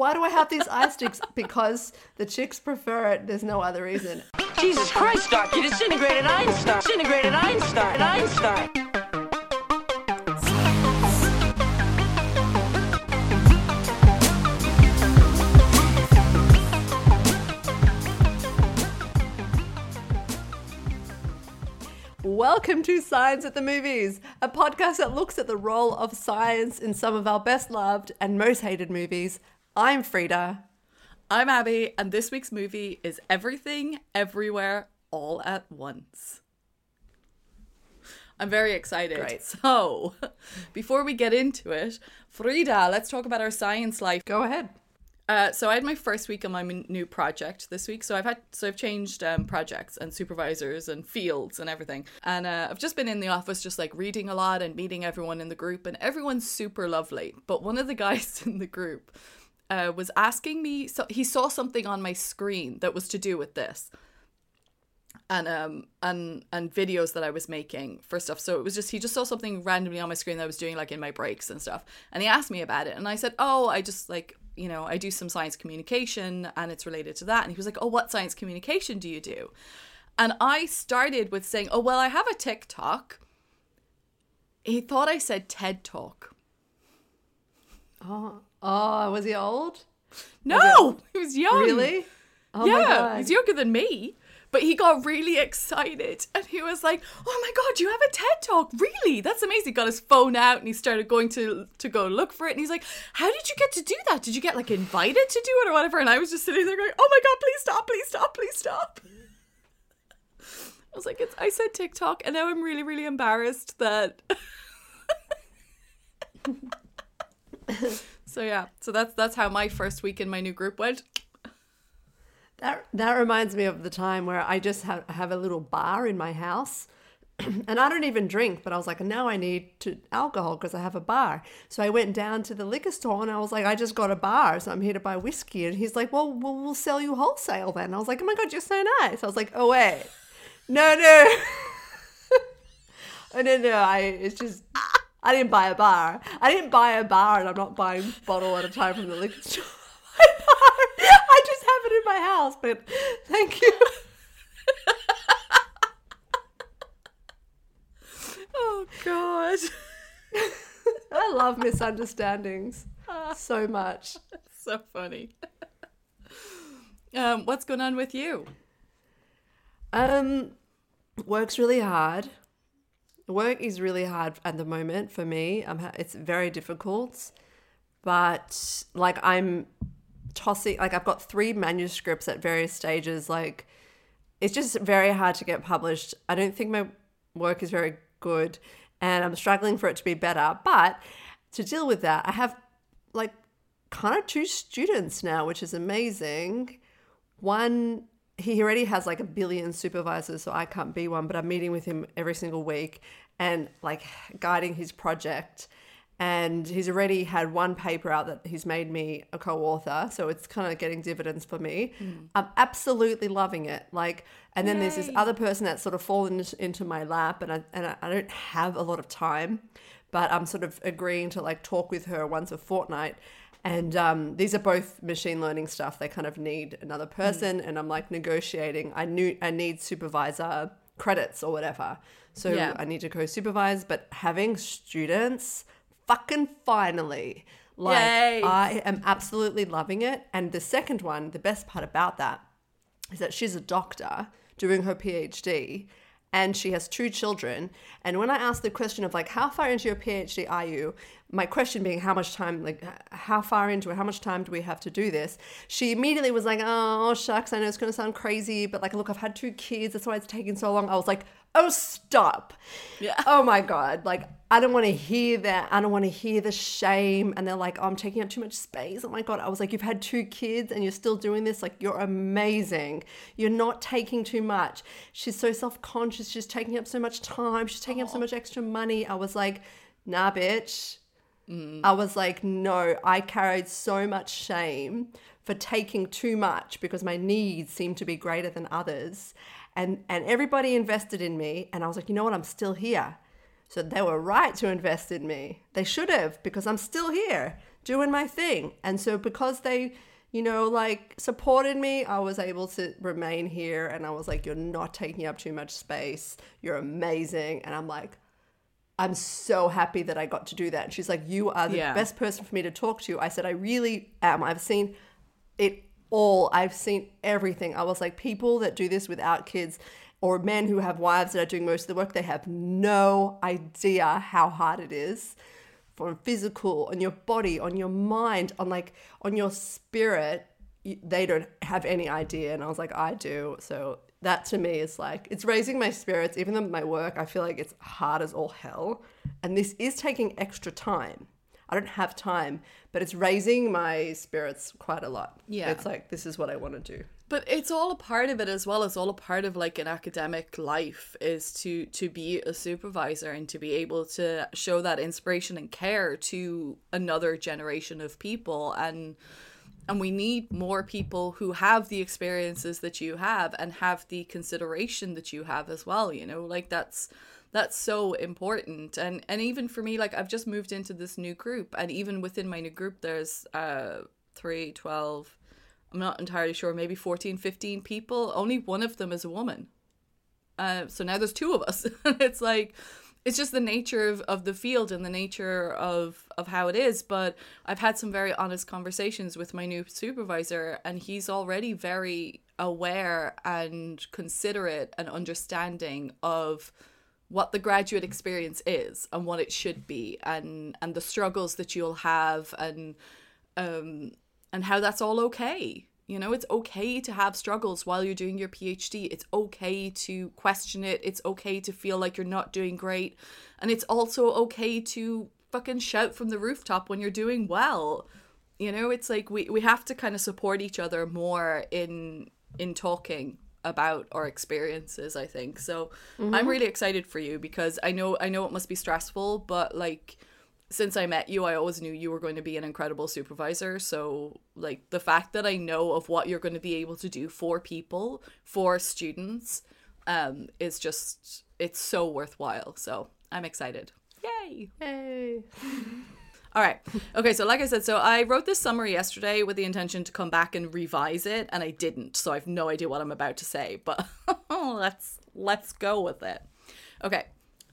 Why do I have these eye sticks? Because the chicks prefer it. There's no other reason. Jesus Christ, Doc, you disintegrated Einstein. Disintegrated Einstein. Einstein. Welcome to Science at the Movies, a podcast that looks at the role of science in some of our best loved and most hated movies. I'm Frida. I'm Abby, and this week's movie is Everything, Everywhere, All at Once. I'm very excited. Great. So, before we get into it, Frida, let's talk about our science life. Go ahead. Uh, so I had my first week on my new project this week. So I've had so I've changed um, projects and supervisors and fields and everything. And uh, I've just been in the office, just like reading a lot and meeting everyone in the group, and everyone's super lovely. But one of the guys in the group uh, was asking me. So he saw something on my screen that was to do with this. And um and and videos that I was making for stuff. So it was just he just saw something randomly on my screen that I was doing like in my breaks and stuff. And he asked me about it, and I said, "Oh, I just like you know, I do some science communication and it's related to that. And he was like, Oh, what science communication do you do? And I started with saying, Oh, well, I have a TikTok. He thought I said TED Talk. Oh, oh, was he old? No, he was young. Really? Oh yeah, my god. he's younger than me. But he got really excited and he was like, "Oh my god, you have a TED Talk? Really? That's amazing!" He Got his phone out and he started going to to go look for it. And he's like, "How did you get to do that? Did you get like invited to do it or whatever?" And I was just sitting there going, "Oh my god, please stop! Please stop! Please stop!" I was like, "It's." I said TikTok, and now I'm really, really embarrassed that. so yeah, so that's that's how my first week in my new group went. That that reminds me of the time where I just have, have a little bar in my house. and I don't even drink, but I was like, now I need to alcohol because I have a bar. So I went down to the liquor store and I was like, I just got a bar, so I'm here to buy whiskey. And he's like, well, we'll, we'll sell you wholesale then. And I was like, oh my god, you're so nice. I was like, oh wait, no, no, oh no, no. I it's just I didn't buy a bar. I didn't buy a bar, and I'm not buying bottle at a time from the liquor store. I just have it in my house, but thank you. Oh god. I love misunderstandings so much. so funny. um, what's going on with you? Um, work's really hard. Work is really hard at the moment for me. Ha- it's very difficult, but like I'm tossing. Like I've got three manuscripts at various stages. Like it's just very hard to get published. I don't think my work is very good, and I'm struggling for it to be better. But to deal with that, I have like kind of two students now, which is amazing. One, he already has like a billion supervisors, so I can't be one, but I'm meeting with him every single week and like guiding his project. And he's already had one paper out that he's made me a co author. So it's kind of getting dividends for me. Hmm. I'm absolutely loving it. Like, and then there's this other person that's sort of fallen into my lap, and I, and I don't have a lot of time, but I'm sort of agreeing to like talk with her once a fortnight. And um, these are both machine learning stuff. They kind of need another person, and I'm like negotiating. I knew I need supervisor credits or whatever, so Yeah. I need to co-supervise. But having students, fucking finally, like Yay. I am absolutely loving it. And the second one, the best part about that is that she's a doctor doing her PhD and she has two children. And when I asked the question of like, how far into your PhD are you? My question being, how much time, like, how far into it, how much time do we have to do this? She immediately was like, oh, shucks, I know it's going to sound crazy, but like, look, I've had two kids. That's why it's taking so long. I was like, oh, stop. Yeah. Oh my God. Like, I don't want to hear that. I don't want to hear the shame. And they're like, oh, I'm taking up too much space. Oh my God. I was like, you've had two kids and you're still doing this. Like, you're amazing. You're not taking too much. She's so self conscious. She's taking up so much time. She's taking up so much extra money. I was like, nah, bitch. Mm. I was like, no, I carried so much shame for taking too much because my needs seemed to be greater than others. And, and everybody invested in me. And I was like, you know what? I'm still here. So they were right to invest in me. They should have because I'm still here doing my thing. And so because they, you know, like supported me, I was able to remain here. And I was like, you're not taking up too much space. You're amazing. And I'm like, I'm so happy that I got to do that. And she's like, You are the Yeah. best person for me to talk to. I said, I really am. I've seen it all. I've seen everything. I was like, people that do this without kids or men who have wives that are doing most of the work, they have no idea how hard it is for physical, on your body, on your mind, on like on your spirit. They don't have any idea. And I was like, I do. So that to me is like it's raising my spirits. Even though my work, I feel like it's hard as all hell. And this is taking extra time. I don't have time, but it's raising my spirits quite a lot. Yeah. It's like this is what I want to do. But it's all a part of it as well. It's all a part of like an academic life is to to be a supervisor and to be able to show that inspiration and care to another generation of people and and we need more people who have the experiences that you have and have the consideration that you have as well you know like that's that's so important. And and even for me like i've just moved into this new group. And even within my new group there's uh 3 12 i'm not entirely sure maybe 14 15 people. Only one of them is a woman. Uh, so now there's two of us. It's like it's just the nature of, of the field and the nature of of how it is. But i've had some very honest conversations with my new supervisor and he's already very aware and considerate and understanding of what the graduate experience is and what it should be and and the struggles that you'll have and um and how that's all okay. You know it's okay to have struggles while you're doing your phd it's okay to question it. It's okay to feel like you're not doing great. And it's also okay to fucking shout from the rooftop when you're doing well. You know it's like we we have to kind of support each other more in in talking about our experiences i think so i'm really excited for you because i know i know it must be stressful but like since I met you, I always knew you were going to be an incredible supervisor. So, like, the fact that I know of what you're going to be able to do for people, for students, um, is just, it's so worthwhile. So, I'm excited. Yay! Yay. All right. Okay, so like I said, so I wrote this summary yesterday with the intention to come back and revise it, and I didn't. So I have no idea what I'm about to say, but let's let's go with it. Okay.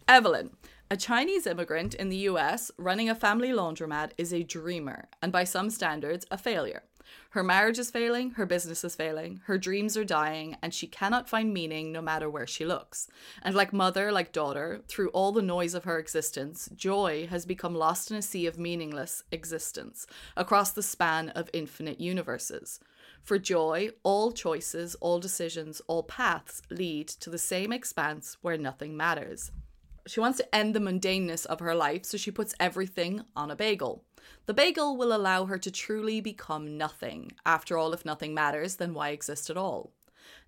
Evelyn, a Chinese immigrant in the US running a family laundromat is a dreamer, and by some standards, a failure. Her marriage is failing, her business is failing, her dreams are dying, and she cannot find meaning no matter where she looks. And like mother, like daughter, through all the noise of her existence, Joy has become lost in a sea of meaningless existence across the span of infinite universes. For Joy, all choices, all decisions, all paths lead to the same expanse where nothing matters. She wants to end the mundaneness of her life, so she puts everything on a bagel. The bagel will allow her to truly become nothing. After all, if nothing matters, then why exist at all?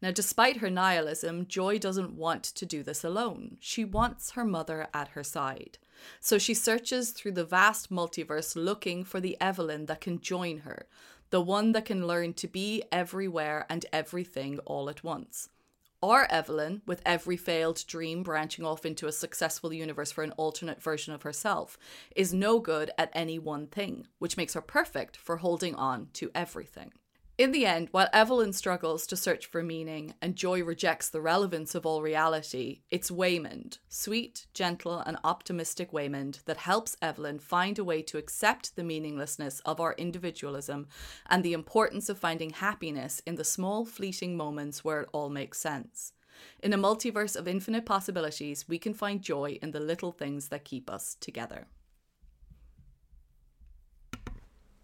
Now, despite her nihilism, Joy doesn't want to do this alone. She wants her mother at her side. So she searches through the vast multiverse looking for the Evelyn that can join her, the one that can learn to be everywhere and everything all at once. Or Evelyn, with every failed dream branching off into a successful universe for an alternate version of herself, is no good at any one thing, which makes her perfect for holding on to everything. In the end, while Evelyn struggles to search for meaning and Joy rejects the relevance of all reality, it's Waymond, sweet, gentle, and optimistic Waymond, that helps Evelyn find a way to accept the meaninglessness of our individualism and the importance of finding happiness in the small, fleeting moments where it all makes sense. In a multiverse of infinite possibilities, we can find joy in the little things that keep us together.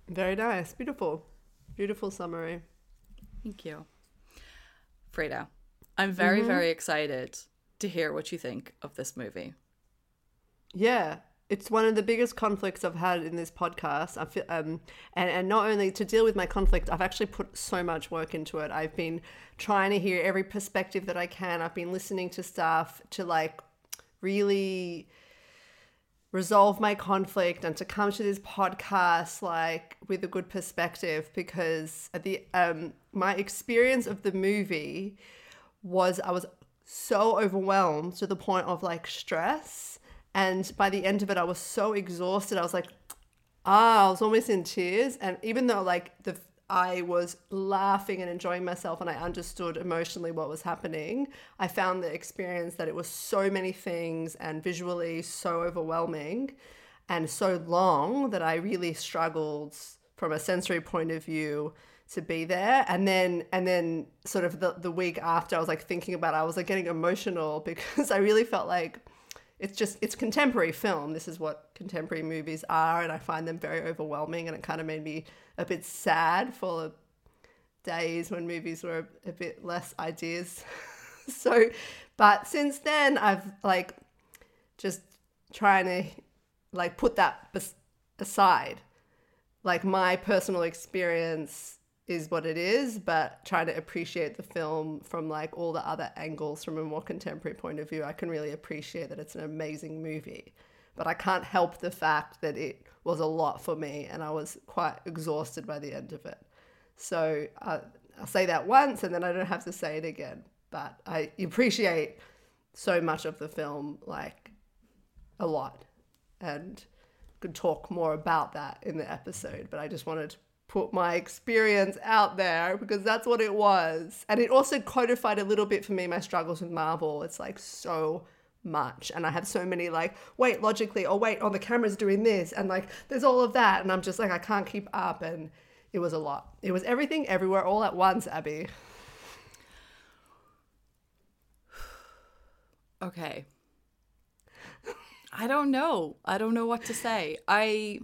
Very nice. Beautiful. Beautiful summary. Thank you. Frida, I'm very, very excited to hear what you think of this movie. Yeah, it's one of the biggest conflicts I've had in this podcast. I feel, um, and and not only to deal with my conflict, I've actually put so much work into it. I've been trying to hear every perspective that I can. I've been listening to stuff to like really resolve my conflict and to come to this podcast like with a good perspective because the um my experience of the movie was I was so overwhelmed to the point of like stress. And by the end of it I was so exhausted. I was like Ah, I was almost in tears, and even though like the I was laughing and enjoying myself, and I understood emotionally what was happening, I found the experience that it was so many things and visually so overwhelming and so long that I really struggled from a sensory point of view to be there. And then and then sort of the, the week after i was like thinking about it, i was like getting emotional because i really felt like it's just it's contemporary film. This is what contemporary movies are and i find them very overwhelming and it kind of made me a bit sad for days when movies were a bit less ideas. So but since then i've like just trying to like put that aside. Like my personal experience is what it is, but trying to appreciate the film from like all the other angles from a more contemporary point of view, I can really appreciate that it's an amazing movie. But I can't help the fact that it was a lot for me and I was quite exhausted by the end of it. So uh, I'll say that once and then I don't have to say it again. But I appreciate so much of the film, like a lot. And could talk more about that in the episode, but I just wanted to put my experience out there because that's what it was. And it also codified a little bit for me my struggles with Marvel. It's like so much and I have so many like wait logically or wait on oh, the camera's doing this and like there's all of that and I'm just like I can't keep up and it was a lot. It was everything everywhere all at once, Abby. Okay. I don't know. I don't know what to say. I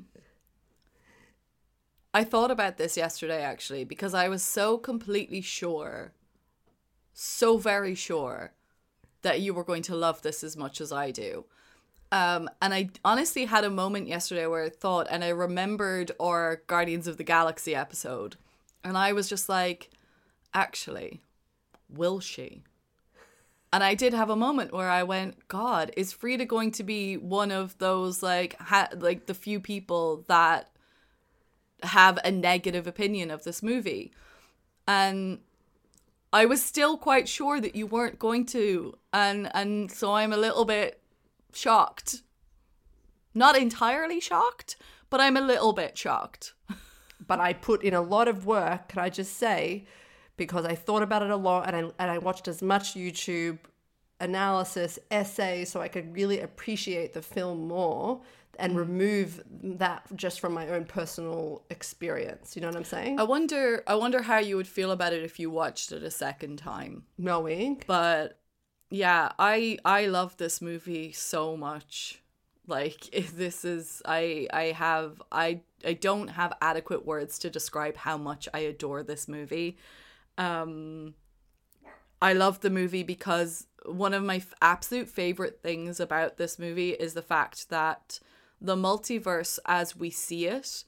I thought about this yesterday actually because I was so completely sure, so very sure that you were going to love this as much as I do. Um, and I honestly had a moment yesterday where I thought, and I remembered our Guardians of the Galaxy episode, and I was just like, actually, will she? And I did have a moment where I went, God, is Frida going to be one of those like ha- like the few people that have a negative opinion of this movie? And I was still quite sure that you weren't going to, and and so I'm a little bit shocked. Not entirely shocked, but I'm a little bit shocked. but I put in a lot of work, can I just say, because I thought about it a lot and I, and I watched as much YouTube analysis, essay, so I could really appreciate the film more and remove that just from my own personal experience. You know what I'm saying? I wonder I wonder how you would feel about it if you watched it a second time. Knowing. But yeah, I I love this movie so much. Like this is I I have I I don't have adequate words to describe how much I adore this movie. Um I love the movie because one of my f- absolute favorite things about this movie is the fact that the multiverse as we see it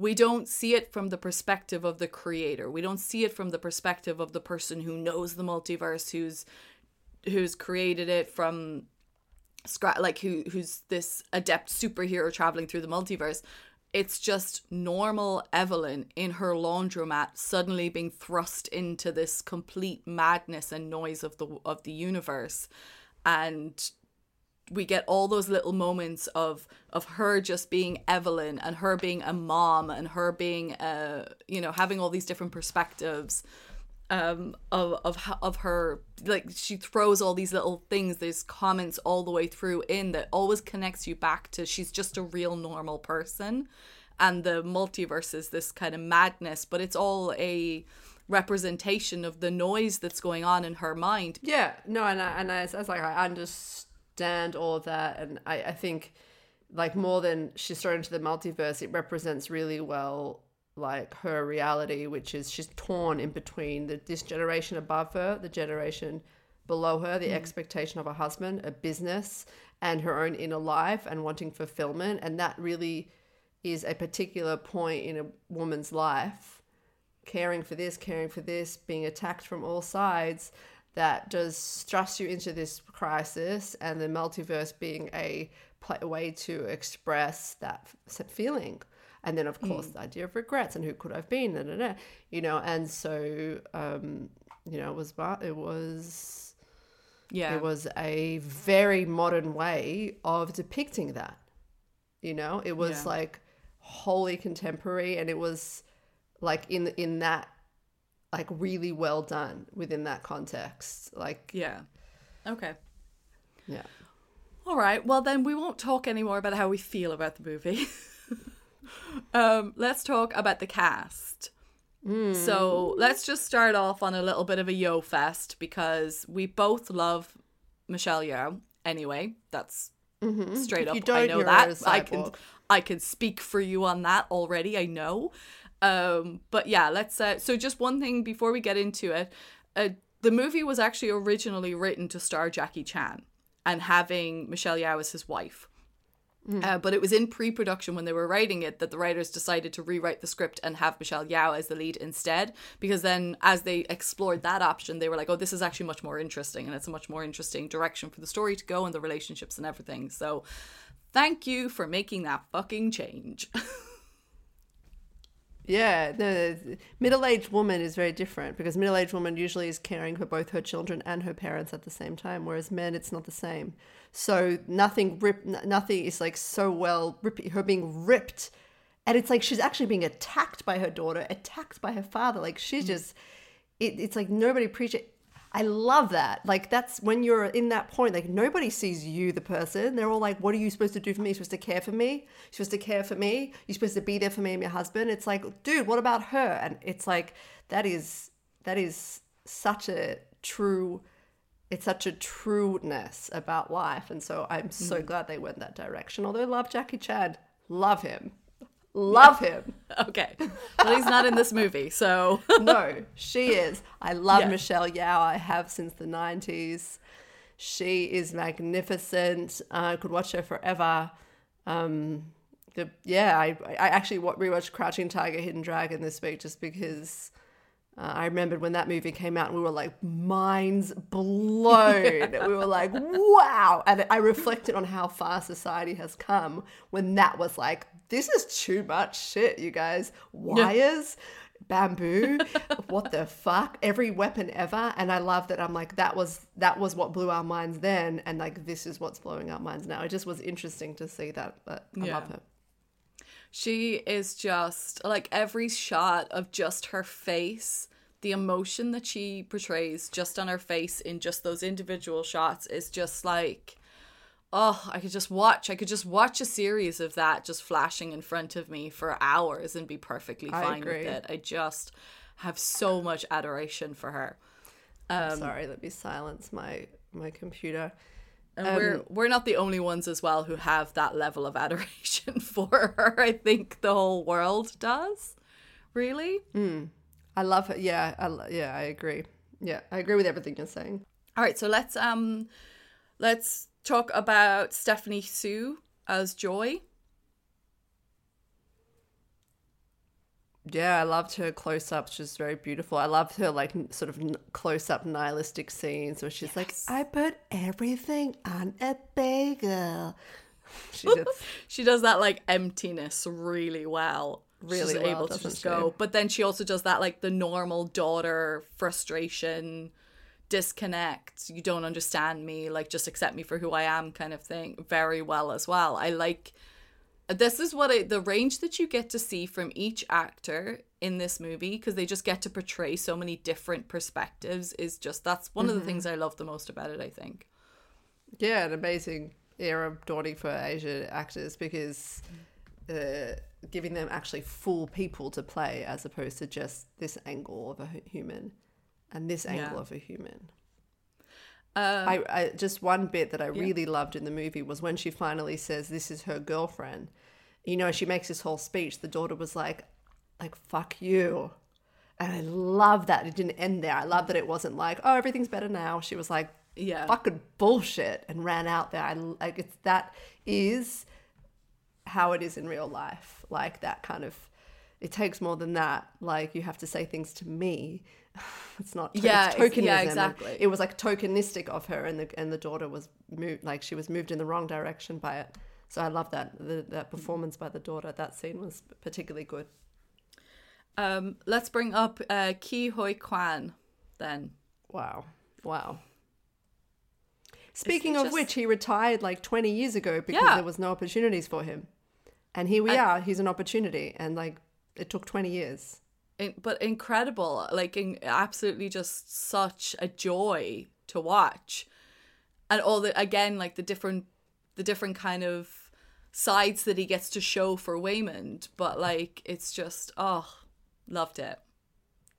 we don't see it from the perspective of the creator. We don't see it from the perspective of the person who knows the multiverse who's who's created it from scratch like who who's this adept superhero traveling through the multiverse. It's just normal Evelyn in her laundromat suddenly being thrust into this complete madness and noise of the of the universe. And we get all those little moments of of her just being Evelyn and her being a mom and her being uh you know having all these different perspectives um of of of her like she throws all these little things there's comments all the way through in that always connects you back to she's just a real normal person. And the multiverse is this kind of madness but it's all a representation of the noise that's going on in her mind. Yeah no and I, and I, as like I understand all of that and I, I think like more than she's thrown into the multiverse it represents really well like her reality, which is she's torn in between the, this generation above her, the generation below her, the mm. expectation of a husband, a business, and her own inner life and wanting fulfillment. And that really is a particular point in a woman's life, caring for this, caring for this, being attacked from all sides, that does thrust you into this crisis, and the multiverse being a, way to express that feeling and then of course mm. the idea of regrets and who could I have been da, da, da, you know and so um you know it was it was yeah it was a very modern way of depicting that you know it was yeah. like wholly contemporary and it was like in in that like really well done within that context like Yeah. Okay. yeah All right. Well, then we won't talk anymore about how we feel about the movie. um, let's talk about the cast. So let's just start off on a little bit of a Yeoh fest because we both love Michelle Yeoh. Anyway, that's straight If up. you don't, I know that. I can. I can speak for you on that already. I know. Um, but yeah, let's. Uh, so just one thing before we get into it, uh, the movie was actually originally written to star Jackie Chan and having Michelle Yeoh as his wife. Uh, but it was in pre-production when they were writing it that the writers decided to rewrite the script and have Michelle Yeoh as the lead instead. Because then, as they explored that option, they were like, "Oh, this is actually much more interesting, and it's a much more interesting direction for the story to go and the relationships and everything." So, thank you for making that fucking change. Yeah, no, middle-aged woman is very different because middle-aged woman usually is caring for both her children and her parents at the same time, whereas men, it's not the same. So nothing rip, nothing is like so well her being ripped, and it's like she's actually being attacked by her daughter, attacked by her father. Like she's mm. just, it, it's like nobody appreciate. I love that. Like that's when you're in that point. Like nobody sees you, the person. They're all like, "What are you supposed to do for me? You're supposed to care for me. You're supposed to care for me. You're supposed to be there for me and my husband." It's like, dude, what about her? And it's like that is that is such a true. It's such a trueness about life, and so I'm so mm. glad they went that direction. Although love Jackie Chan, love him, love him. okay, well, he's not in this movie, so no, she is. I love Yeah. Michelle Yeoh. I have since the 90s. She is magnificent. I could watch her forever. Um, the, yeah, I, I actually rewatched Crouching Tiger, Hidden Dragon this week just because uh, I remembered when that movie came out and we were like, minds blown. we were like, wow. And I reflected on how far society has come when that was like, this is too much shit, you guys. Wires, bamboo, what the fuck? Every weapon ever. And I love that I'm like, that was that was what blew our minds then, and like this is what's blowing our minds now. It just was interesting to see that, but I Yeah. love her. she is just like every shot of just her face the emotion that she portrays just on her face in just those individual shots is just like oh i could just watch i could just watch a series of that just flashing in front of me for hours and be perfectly fine with it. I just have so much adoration for her. I'm Sorry, let me silence my my computer. and Um, we're we're not the only ones as well who have that level of adoration for her i think the whole world does really I love her. Yeah, I, yeah, I agree. Yeah, I agree with everything you're saying. All right, so let's um let's talk about Stephanie Hsu as Joy. Yeah, I loved her close ups. She's very beautiful. I loved her like n- sort of n- close up nihilistic scenes where she's like, "I put everything on a bagel." She She does that like emptiness really well. Really well, able to just she? go. But then she also does that like the normal daughter frustration, disconnect, you don't understand me, like just accept me for who I am kind of thing very well as well. I like this is what I, the range that you get to see from each actor in this movie because they just get to portray so many different perspectives is just that's one Mm-hmm. of the things I love the most about it I think yeah, an amazing era dawning for Asian actors because uh, giving them actually full people to play as opposed to just this angle of a human and this angle Yeah. of a human. uh, I, I just one bit that I really loved in the movie was when she finally says this is her girlfriend. You know, she makes this whole speech. The daughter was like, like fuck you, and I love that it didn't end there. I love that it wasn't like oh everything's better now. She was like Yeah. fucking bullshit and ran out there. I like it's that is how it is in real life. Like that kind of. It takes more than that. Like you have to say things to me. It's not. To- Yeah, it's tokenism. yeah, and exactly. It was like tokenistic of her, and the and the daughter was moved. Like she was moved in the wrong direction by it. So I love that the, that performance by the daughter. That scene was particularly good. um let's bring up uh Ke Huy Quan then Wow. Wow. Speaking of just- which, he retired like 20 years ago because Yeah. there was no opportunities for him. And here we are. He's an opportunity, and like it took twenty years. in, but incredible like in, absolutely just such a joy to watch and all the again like the different the different kind of sides that he gets to show for Waymond but like it's just oh loved it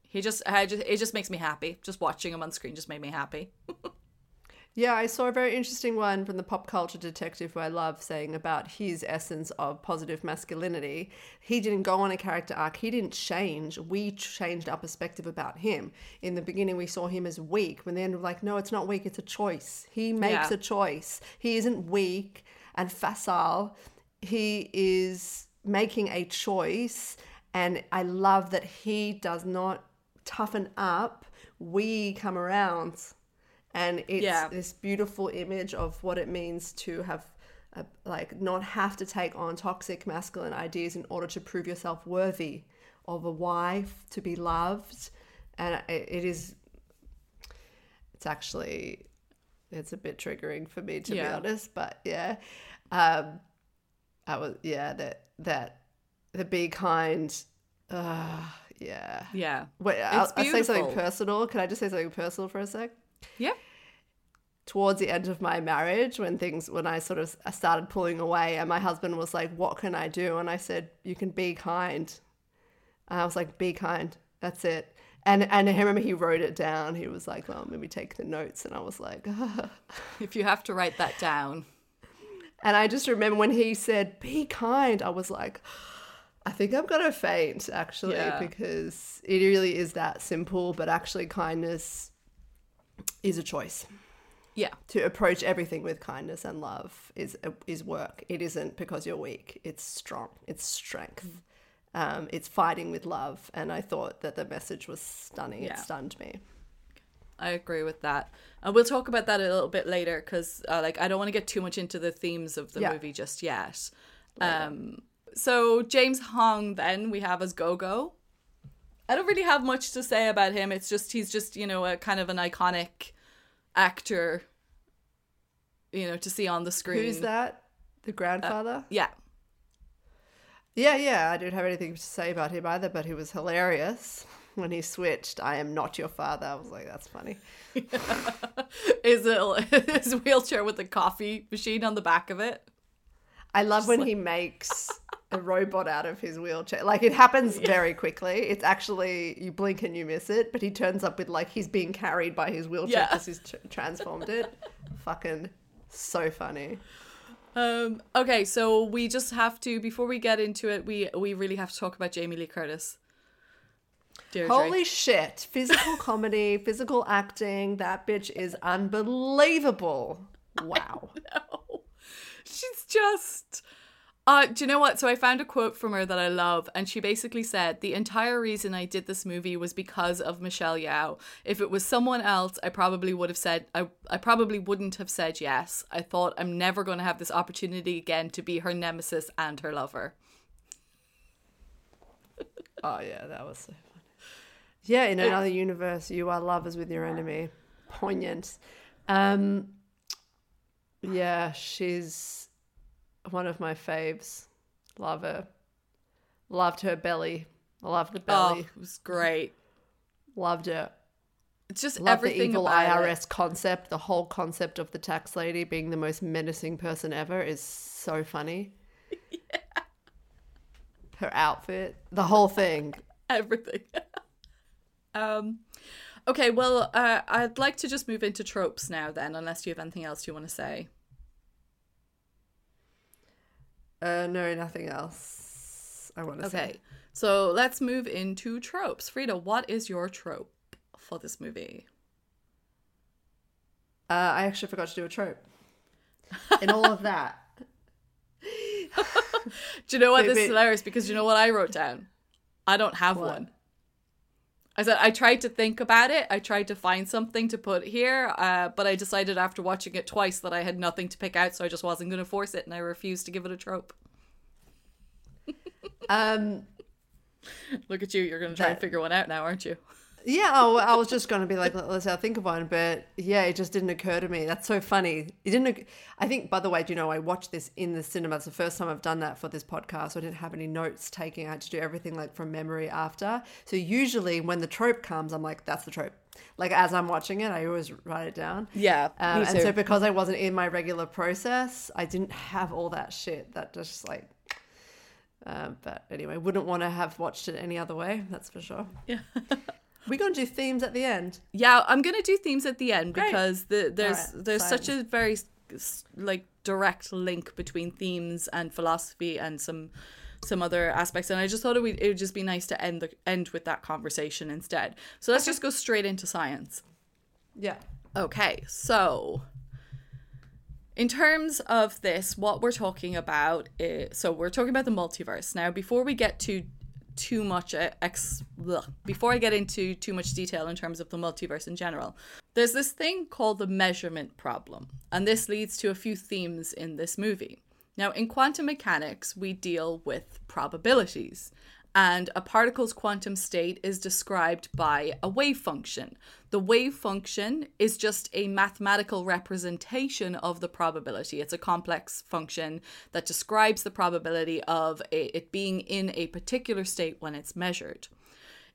he just I just it just makes me happy just watching him on screen just made me happy Yeah, I saw a very interesting one from the pop culture detective who I love saying about his essence of positive masculinity. He didn't go on a character arc, he didn't change. We changed our perspective about him. In the beginning, we saw him as weak, but then we're like, no, it's not weak, it's a choice. He makes Yeah. a choice. He isn't weak and facile, he is making a choice. And I love that he does not toughen up, we come around and it's Yeah. this beautiful image of what it means to have uh, like not have to take on toxic masculine ideas in order to prove yourself worthy of a wife to be loved and it, it is it's actually it's a bit triggering for me to be honest but yeah um i was yeah that that the be kind uh yeah yeah Wait, I'll, I'll say something personal. Can I just say something personal for a sec? Yeah Towards the end of my marriage, when things, when I sort of started pulling away, and my husband was like, "What can I do?" and I said, "You can be kind." And I was like, "Be kind. That's it." And and I remember he wrote it down. He was like, "Well, maybe take the notes," and I was like, if you have to write that down and I just remember when he said, "Be kind," I was like. I think I'm gonna faint actually Yeah. because it really is that simple, but actually kindness is a choice. yeah to approach everything with kindness and love is is work. It isn't because you're weak. It's strong. It's strength. Um, it's fighting with love. And I thought that the message was stunning. Yeah. It stunned me. I agree with that. And we'll talk about that a little bit later because, uh, like, I don't want to get too much into the themes of the Yeah. movie just yet. Um, so James Hong, then we have as Gong Gong. I don't really have much to say about him. It's just he's just you know a kind of an iconic actor, you know, to see on the screen. Who's that? The grandfather? Uh, yeah, yeah, yeah. I don't have anything to say about him either, but he was hilarious when he switched. I am not your father. I was like, that's funny. is it his wheelchair with the coffee machine on the back of it? I love when he makes a robot out of his wheelchair. Like it happens very quickly. It's actually you blink and you miss it, but he turns up with like he's being carried by his wheelchair Yeah. because he's tr- transformed it. Fucking so funny. Um, okay, so we just have to before we get into it, we we really have to talk about Jamie Lee Curtis. Deirdre. Holy shit! Physical comedy, physical acting. That bitch is unbelievable. Wow. She's just uh do you know what? So I found a quote from her that I love and she basically said the entire reason I did this movie was because of Michelle Yeoh. If it was someone else, I probably would have said I I probably wouldn't have said yes. I thought I'm never going to have this opportunity again to be her nemesis and her lover. Oh yeah, that was so funny. Yeah, in another universe, you are lovers with your enemy. Poignant. Um, yeah, she's one of my faves. Love her. Loved her belly. Love the belly. Oh, belly. it was great. Loved her. It's just Love the everything evil about IRS it. concept. The whole concept of the tax lady being the most menacing person ever is so funny. Yeah. Her outfit, the whole thing. everything. um, okay, well, uh, I'd like to just move into tropes now, then, unless you have anything else you want to say. Uh, no, nothing else. I want to say. Okay, so let's move into tropes. Frida, what is your trope for this movie? Uh, I actually forgot to do a trope. In all of that, Do you know what? Wait, this is hilarious because you know what I wrote down? I don't have What? one. I said I tried to think about it. I tried to find something to put here, uh, but I decided after watching it twice that I had nothing to pick out, so I just wasn't going to force it, and I refused to give it a trope. um, Look at you, you're going to try and figure one out now, aren't you? Yeah, oh, I was just going to be like, let's have think of one, but yeah, it just didn't occur to me. That's so funny. It didn't. I think, by the way, do you know I watched this in the cinema? It's the first time I've done that for this podcast. So I didn't have any notes taking. I had to do everything like from memory after. So usually when the trope comes, I'm like, that's the trope. Like as I'm watching it, I always write it down. Yeah, Um, and so because I wasn't in my regular process, I didn't have all that shit. That just like. Um, but anyway, wouldn't want to have watched it any other way. That's for sure. Yeah. We're going to do themes at the end. Yeah, I'm gonna do themes at the end Great. because the, there's Alright, there's such a very like direct link between themes and philosophy and some some other aspects, and I just thought it would it would just be nice to end the end with that conversation instead. So let's just go straight into science. Yeah. Okay, so in terms of this, what we're talking about is so we're talking about the multiverse. Now, before we get to too much uh, ex before I get into too much detail in terms of the multiverse in general, there's this thing called the measurement problem, and this leads to a few themes in this movie. Now, in quantum mechanics, we deal with probabilities, and a particle's quantum state is described by a wave function. The wave function is just a mathematical representation of the probability. It's a complex function that describes the probability of it being in a particular state when it's measured.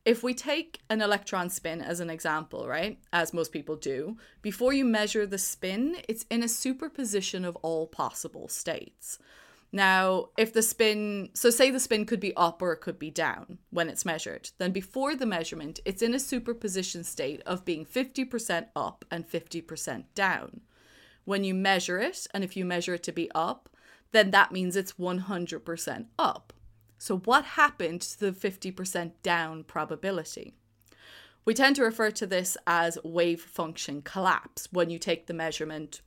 If we take an electron spin as an example, right, as most people do, before you measure the spin, it's in a superposition of all possible states. Now, if the spin, so say the spin could be up or it could be down when it's measured, then before the measurement, it's in a superposition state of being 50% up and 50% down. When you measure it, and if you measure it to be up, then that means it's 100% up. So, what happened to the 50% down probability? We tend to refer to this as wave function collapse when you take the measurement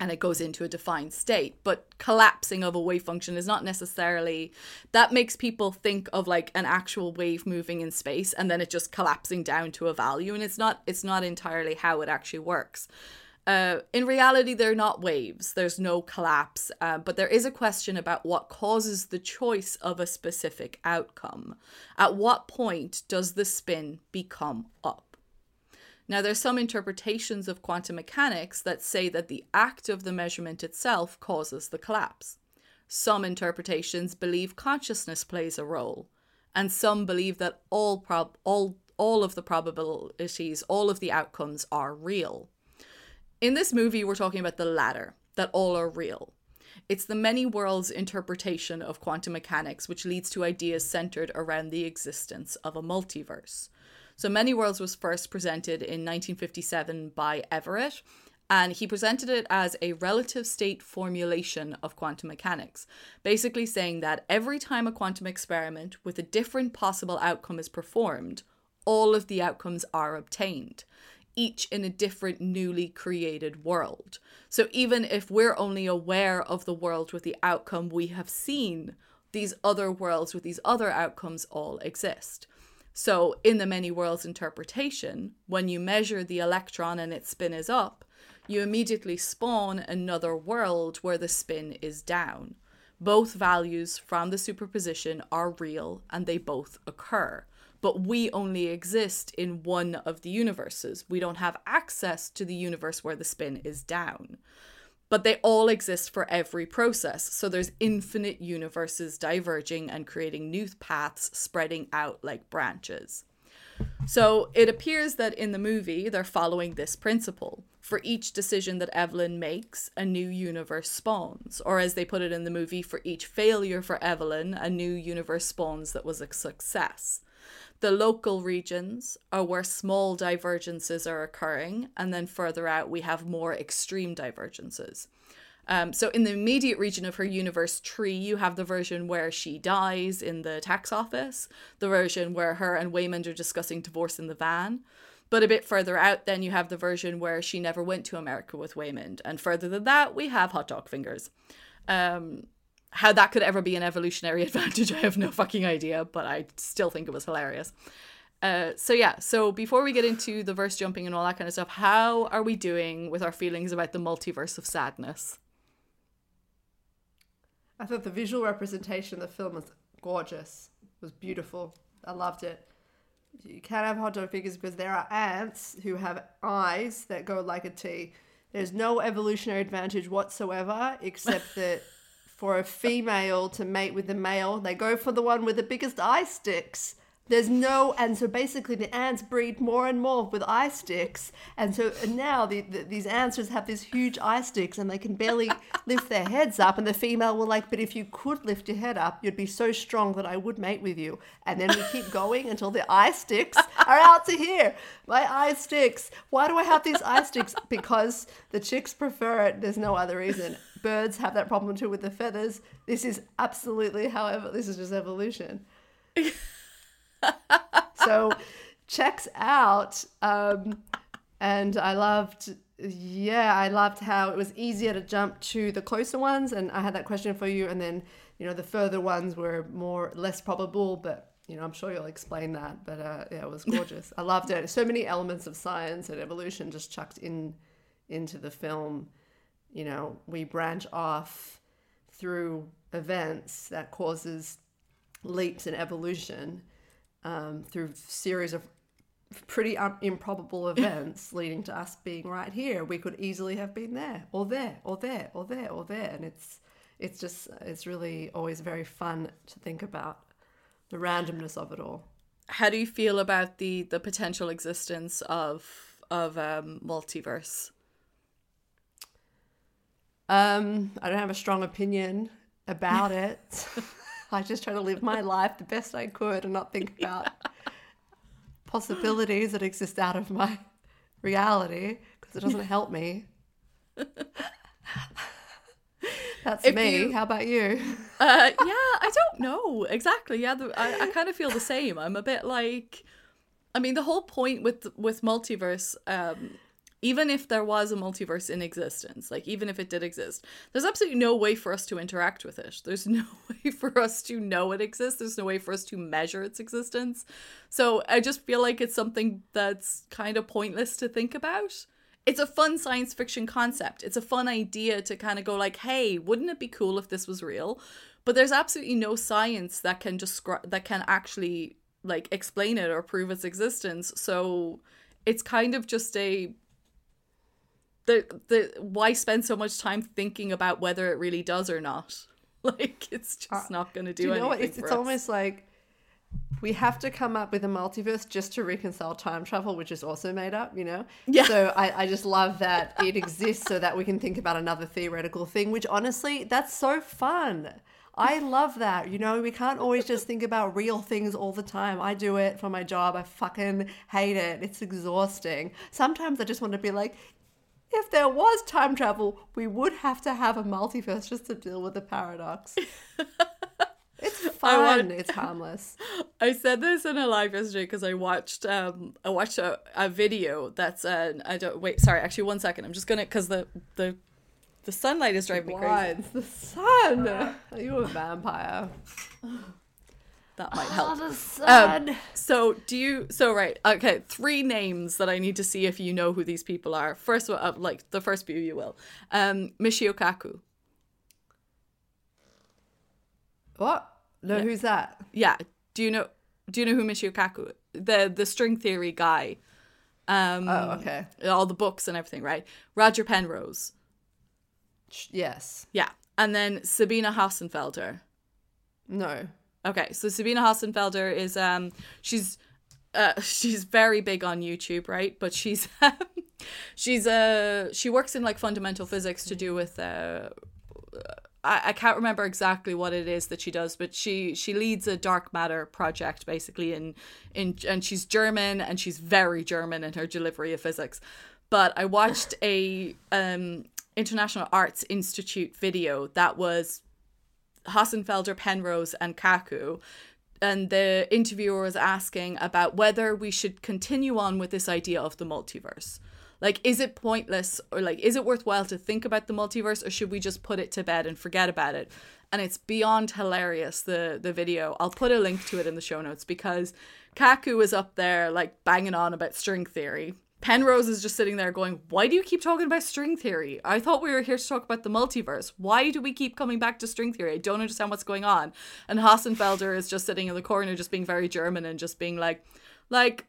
and it goes into a defined state. But collapsing of a wave function is not necessarily that makes people think of like an actual wave moving in space and then it just collapsing down to a value and it's not it's not entirely how it actually works. Uh, in reality, they're not waves. There's no collapse, uh, but there is a question about what causes the choice of a specific outcome. At what point does the spin become up? Now, there's some interpretations of quantum mechanics that say that the act of the measurement itself causes the collapse. Some interpretations believe consciousness plays a role, and some believe that all prob- all all of the probabilities, all of the outcomes are real. In this movie, we're talking about the latter, that all are real. It's the many worlds interpretation of quantum mechanics which leads to ideas centered around the existence of a multiverse. So, Many Worlds was first presented in 1957 by Everett, and he presented it as a relative state formulation of quantum mechanics, basically saying that every time a quantum experiment with a different possible outcome is performed, all of the outcomes are obtained, each in a different newly created world. So even if we're only aware of the world with the outcome we have seen, these other worlds with these other outcomes all exist. So, in the many worlds interpretation, when you measure the electron and its spin is up, you immediately spawn another world where the spin is down. Both values from the superposition are real and they both occur. But we only exist in one of the universes. We don't have access to the universe where the spin is down but they all exist for every process. So there's infinite universes diverging and creating new paths spreading out like branches. So it appears that in the movie, they're following this principle. For each decision that Evelyn makes, a new universe spawns. Or as they put it in the movie, for each failure for Evelyn, a new universe spawns that was a success. The local regions are where small divergences are occurring, and then further out, we have more extreme divergences. Um, so, in the immediate region of her universe tree, you have the version where she dies in the tax office, the version where her and Waymond are discussing divorce in the van. But a bit further out, then you have the version where she never went to America with Waymond. And further than that, we have hot dog fingers. Um, how that could ever be an evolutionary advantage, I have no fucking idea, but I still think it was hilarious. Uh, so yeah, so before we get into the verse jumping and all that kind of stuff, how are we doing with our feelings about the multiverse of sadness? I thought the visual representation of the film was gorgeous. It was beautiful. I loved it. you can't have hot dog figures because there are ants who have eyes that go like a T. There's no evolutionary advantage whatsoever, except that for a female to mate with the male, they go for the one with the biggest eye sticks. There's no, and so basically the ants breed more and more with eye sticks, and so now the, the, these ants just have these huge eye sticks, and they can barely lift their heads up. And the female will like, but if you could lift your head up, you'd be so strong that I would mate with you. And then we keep going until the eye sticks are out to here. My eye sticks. Why do I have these eye sticks? Because the chicks prefer it. There's no other reason. Birds have that problem too with the feathers. This is absolutely, however, this is just evolution. So checks out um, and i loved yeah i loved how it was easier to jump to the closer ones and i had that question for you and then you know the further ones were more less probable but you know i'm sure you'll explain that but uh, yeah it was gorgeous. I loved it. So many elements of science and evolution just chucked in into the film you know we branch off through events that causes leaps in evolution um, through series of pretty um, improbable events leading to us being right here. We could easily have been there, or there, or there, or there, or there, and it's it's just it's really always very fun to think about the randomness of it all. How do you feel about the the potential existence of of um, multiverse? Um, I don't have a strong opinion about it. I just try to live my life the best I could and not think about possibilities that exist out of my reality because it doesn't help me. That's If me. you- How about you? Uh, yeah, I don't know exactly. Yeah, the, I, I kind of feel the same. I'm a bit like, I mean, the whole point with with multiverse, um, even if there was a multiverse in existence, like even if it did exist, there's absolutely no way for us to interact with it. There's no way for us to know it exists. There's no way for us to measure its existence. So I just feel like it's something that's kind of pointless to think about it's a fun science fiction concept. It's a fun idea to kind of go like, "Hey, wouldn't it be cool if this was real?" But there's absolutely no science that can describe that can actually like explain it or prove its existence. So it's kind of just a the the why spend so much time thinking about whether it really does or not? Like it's just uh, not going to do, Do you know anything. It's, it's us. almost like we have to come up with a multiverse just to reconcile time travel, which is also made up, you know? Yeah. So I, I just love that it exists so that we can think about another theoretical thing, which honestly, that's so fun. I love that. You know, we can't always just think about real things all the time. I do it for my job. I fucking hate it. It's exhausting. Sometimes I just want to be like, if there was time travel, we would have to have a multiverse just to deal with the paradox. It's fun. want- It's harmless. I said this in a live yesterday because I watched um I watched a, a video that's uh I don't wait sorry actually one second I'm just gonna because the the the sunlight is driving me crazy the sun. Are you a vampire? that might help the sun. so do you so right okay three names that I need to see if you know who these people are first one uh, like the first few you will um Michio Kaku what? No, who's that? yeah do you know do you know who Michio Kaku the the string theory guy um Oh, okay. all the books and everything right Roger Penrose Yes. Yeah. And then Sabina Hossenfelder. No. Okay, so Sabina Hossenfelder is um she's uh she's very big on YouTube, right? But she's she's uh she works in like fundamental physics to do with uh I, I can't remember exactly what it is that she does, but she she leads a dark matter project basically in in and she's German and she's very German in her delivery of physics. But I watched a um International Arts Institute video that was Hossenfelder, Penrose, and Kaku. And the interviewer was asking about whether we should continue on with this idea of the multiverse. Like, is it pointless or like, is it worthwhile to think about the multiverse or should we just put it to bed and forget about it? And it's beyond hilarious, the, the video. I'll put a link to it in the show notes because Kaku is up there like banging on about string theory. Penrose is just sitting there going, Why do you keep talking about string theory? I thought we were here to talk about the multiverse. Why do we keep coming back to string theory? I don't understand what's going on. And Hossenfelder is just sitting in the corner, just being very German and just being like, Like,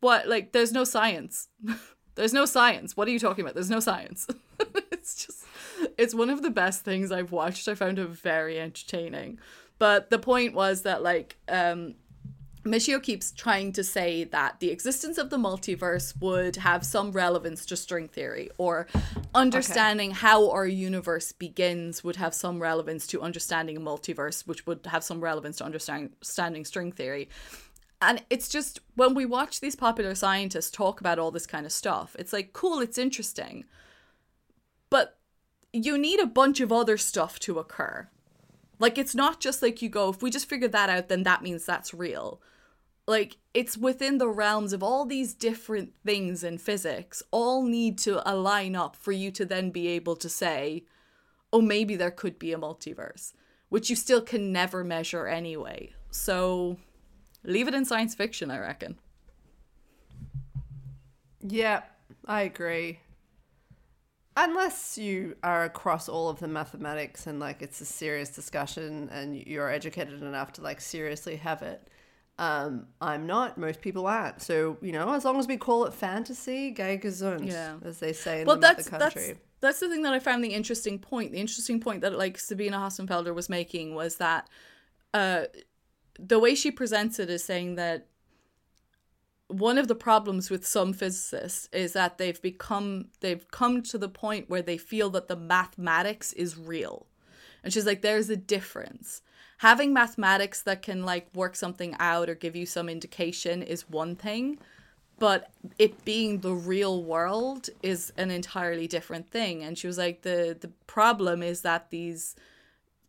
what? Like, there's no science. there's no science. What are you talking about? There's no science. it's just, it's one of the best things I've watched. I found it very entertaining. But the point was that, like, um, Michio keeps trying to say that the existence of the multiverse would have some relevance to string theory, or understanding how our universe begins would have some relevance to understanding a multiverse, which would have some relevance to understanding string theory. And it's just when we watch these popular scientists talk about all this kind of stuff, it's like, cool, it's interesting. But you need a bunch of other stuff to occur. Like, it's not just like you go, if we just figure that out, then that means that's real like it's within the realms of all these different things in physics all need to align up for you to then be able to say oh maybe there could be a multiverse which you still can never measure anyway so leave it in science fiction i reckon Yeah, I agree. Unless you are across all of the mathematics and like it's a serious discussion and you're educated enough to like seriously have it. Um, I'm not. Most people aren't. So you know, as long as we call it fantasy, gay gesund, Yeah. as they say in well the that's mother that's country. that's the thing that i found the interesting point the interesting point that like sabina hossenfelder was making was that uh the way she presents it is saying that one of the problems with some physicists is that they've become they've come to the point where they feel that the mathematics is real and she's like there's a difference having mathematics that can like work something out or give you some indication is one thing but it being the real world is an entirely different thing. And she was like the the problem is that these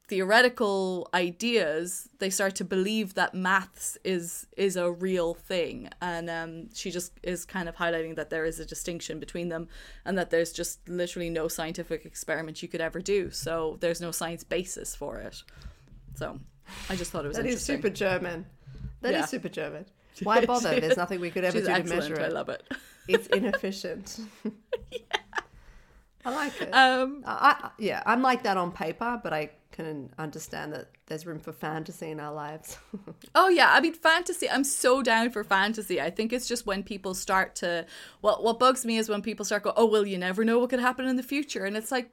theoretical ideas they start to believe that maths is is a real thing. And um, she just is kind of highlighting that there is a distinction between them and that there's just literally no scientific experiment you could ever do. So there's no science basis for it so i just thought it was That is interesting super German. That is Yeah. super German. Why bother? There's nothing we could ever do to measure it. I love it. It's inefficient. yeah. I like it. Um, I, I, yeah, I'm like that on paper, but I can understand that there's room for fantasy in our lives. Oh yeah, I mean fantasy. I'm so down for fantasy. I think it's just when people start to what what bugs me is when people start go, "Oh, well, you never know what could happen in the future." And it's like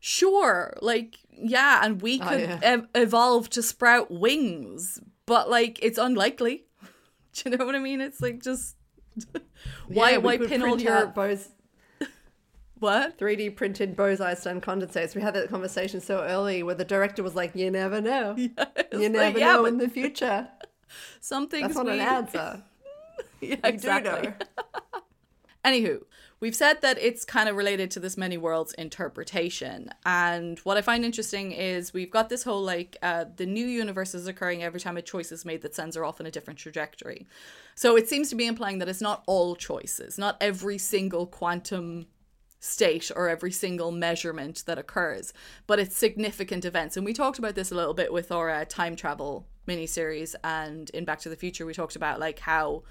sure, like yeah, and we Oh, could yeah. ev- evolve to sprout wings, but like it's unlikely. Do you know what I mean? It's like just why Yeah, why pin all your bows. What? 3D printed Bose-Einstein condensates. We had that conversation so early where the director was like, "You never know. you like, never yeah, know in the future." Some things That's not we, an answer. Yeah, You exactly. do know. Anywho, we've said that it's kind of related to this many worlds interpretation. And what I find interesting is we've got this whole like uh, the new universe is occurring every time a choice is made that sends her off in a different trajectory. So it seems to be implying that it's not all choices, not every single quantum state or every single measurement that occurs, but it's significant events. And we talked about this a little bit with our uh, time travel miniseries, and in Back to the Future, we talked about like how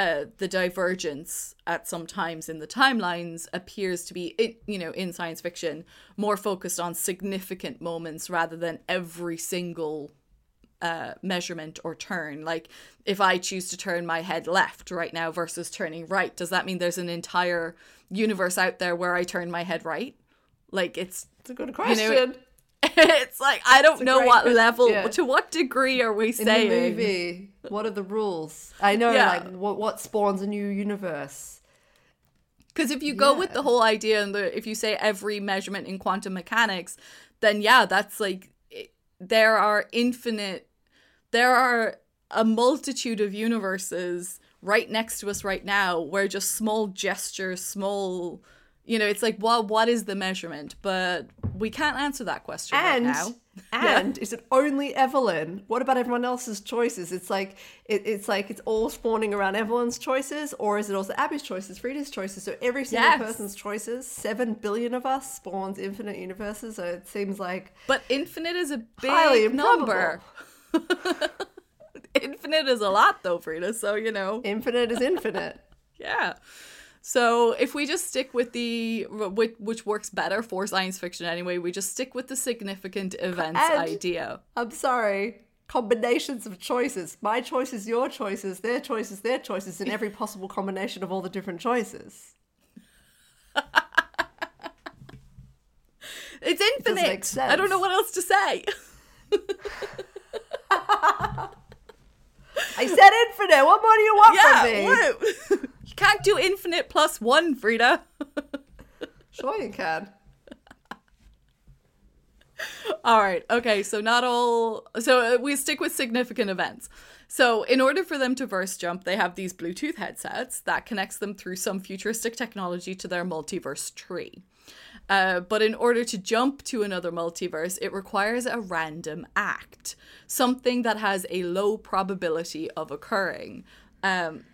uh, the divergence at some times in the timelines appears to be, it, you know, in science fiction, more focused on significant moments rather than every single uh, measurement or turn. Like, if I choose to turn my head left right now versus turning right, does that mean there's an entire universe out there where I turn my head right? Like, it's It's a good know, question. it's like I don't know what question, level, yeah. to what degree are we in saying? the movie, what are the rules? I know, Yeah. like what what spawns a new universe. Because if you go with the whole idea and the if you say every measurement in quantum mechanics, then yeah, that's like it- there are infinite, there are a multitude of universes right next to us right now where just small gestures, small, you know, it's like well, what is the measurement? But we can't answer that question right And now. and is it only Evelyn? What about everyone else's choices? It's like it, it's like it's all spawning around Evelyn's choices, or is it also Abby's choices, Frida's choices? So every single Yes. person's choices, seven billion of us spawns infinite universes. So it seems like But infinite is a big number. infinite is a lot though, Frida. So you know. infinite is infinite. Yeah. So if we just stick with the which, which works better for science fiction anyway, we just stick with the significant events And- idea. I'm sorry. combinations of choices. My choices, your choices, their choices, their choices, and every possible combination of all the different choices. It's infinite. make I don't know what else to say. I said infinite. What more do you want yeah, from me? you can't do infinite plus one, Frida. Sure, you can. All right. Okay. So not all. So uh, we stick with significant events. So in order for them to verse jump, they have these Bluetooth headsets that connects them through some futuristic technology to their multiverse tree. Uh, but in order to jump to another multiverse, it requires a random act, something that has a low probability of occurring. Um,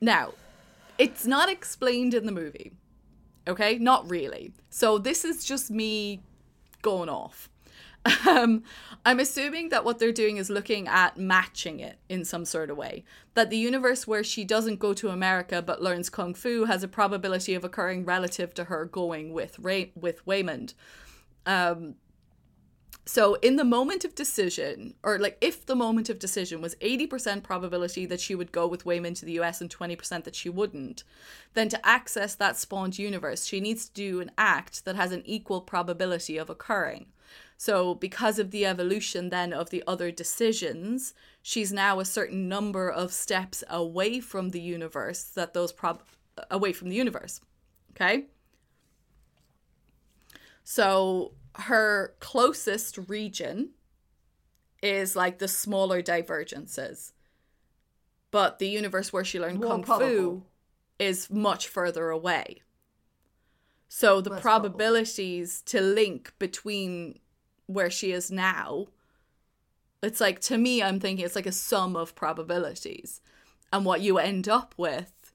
now, it's not explained in the movie. Okay, not really. So this is just me going off. Um, I'm assuming that what they're doing is looking at matching it in some sort of way. That the universe where she doesn't go to America but learns kung fu has a probability of occurring relative to her going with Ray- with Waymond. Um, so in the moment of decision, or like if the moment of decision was 80% probability that she would go with Waymond to the US and 20% that she wouldn't, then to access that spawned universe, she needs to do an act that has an equal probability of occurring. So because of the evolution then of the other decisions, she's now a certain number of steps away from the universe that those prob away from the universe. Okay? So her closest region is like the smaller divergences. But the universe where she learned More Kung Fu is much further away. So the Less probable. probabilities to link between where she is now, it's like to me, I'm thinking it's like a sum of probabilities. And what you end up with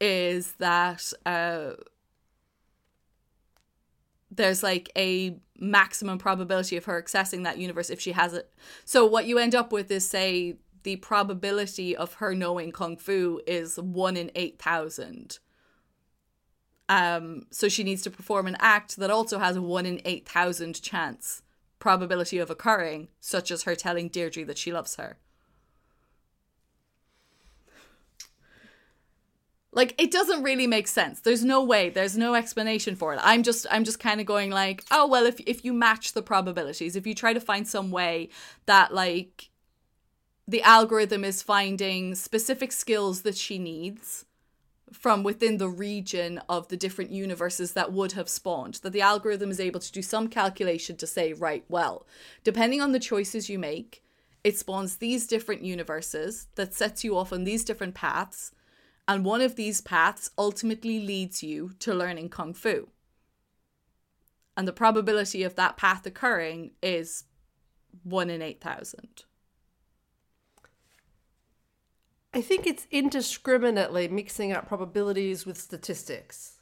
is that uh, there's like a maximum probability of her accessing that universe if she has it. So what you end up with is say the probability of her knowing kung fu is 1 in 8000. Um so she needs to perform an act that also has a 1 in 8000 chance probability of occurring such as her telling Deirdre that she loves her. Like it doesn't really make sense. There's no way. There's no explanation for it. I'm just i'm just kind of going like oh well if if you match the probabilities if you try to find some way that like the algorithm is finding specific skills that she needs from within the region of the different universes that would have spawned that the algorithm is able to do some calculation to say right well depending on the choices you make it spawns these different universes that sets you off on these different paths and one of these paths ultimately leads you to learning Kung Fu. And the probability of that path occurring is 1 in 8,000. I think it's indiscriminately mixing up probabilities with statistics.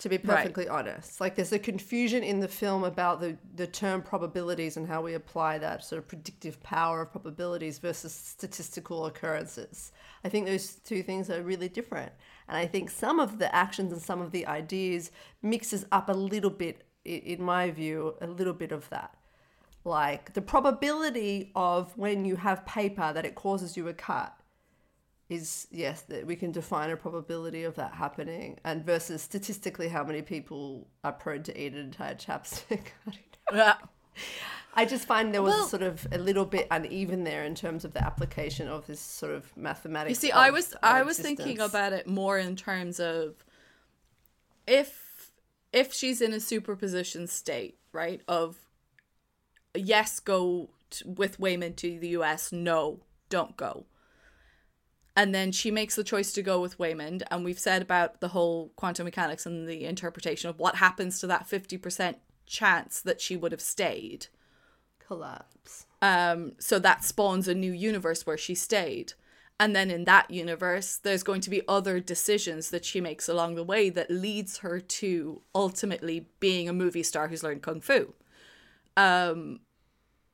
To be Right. perfectly honest, like there's a confusion in the film about the the term probabilities and how we apply that sort of predictive power of probabilities versus statistical occurrences. I think those two things are really different, and I think some of the actions and some of the ideas mixes up a little bit, in my view, a little bit of that like the probability of when you have paper that it causes you a cut is yes that we can define a probability of that happening and versus statistically how many people are prone to eat an entire chapstick I, don't know. Yeah. I just find there was Well- sort of a little bit uneven there in terms of the application of this sort of mathematics You see, I was I was thinking about it more in terms of if if she's in a superposition state, right? Of yes, go t- with Waymond to the US, no, don't go. And then she makes the choice to go with Waymond, and we've said about the whole quantum mechanics and the interpretation of what happens to that 50% chance that she would have stayed. collapse Um, so that spawns a new universe where she stayed. And then in that universe, there's going to be other decisions that she makes along the way that leads her to ultimately being a movie star who's learned kung fu. Um,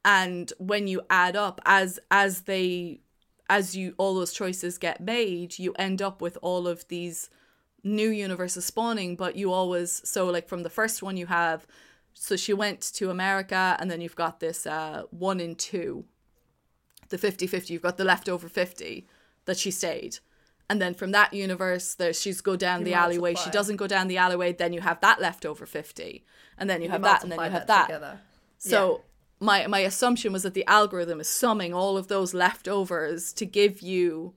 and when you add up as as they as you all those choices get made, you end up with all of these new universes spawning. But you always so like from the first one you have so she went to America, and then you've got this uh, one in two the 50-50 you've got the leftover 50 that she stayed and then from that universe there she's go down the alleyway she doesn't go down the alleyway then you have that leftover 50 and then you have that and then you have that together. so my my assumption was that the algorithm is summing all of those leftovers to give you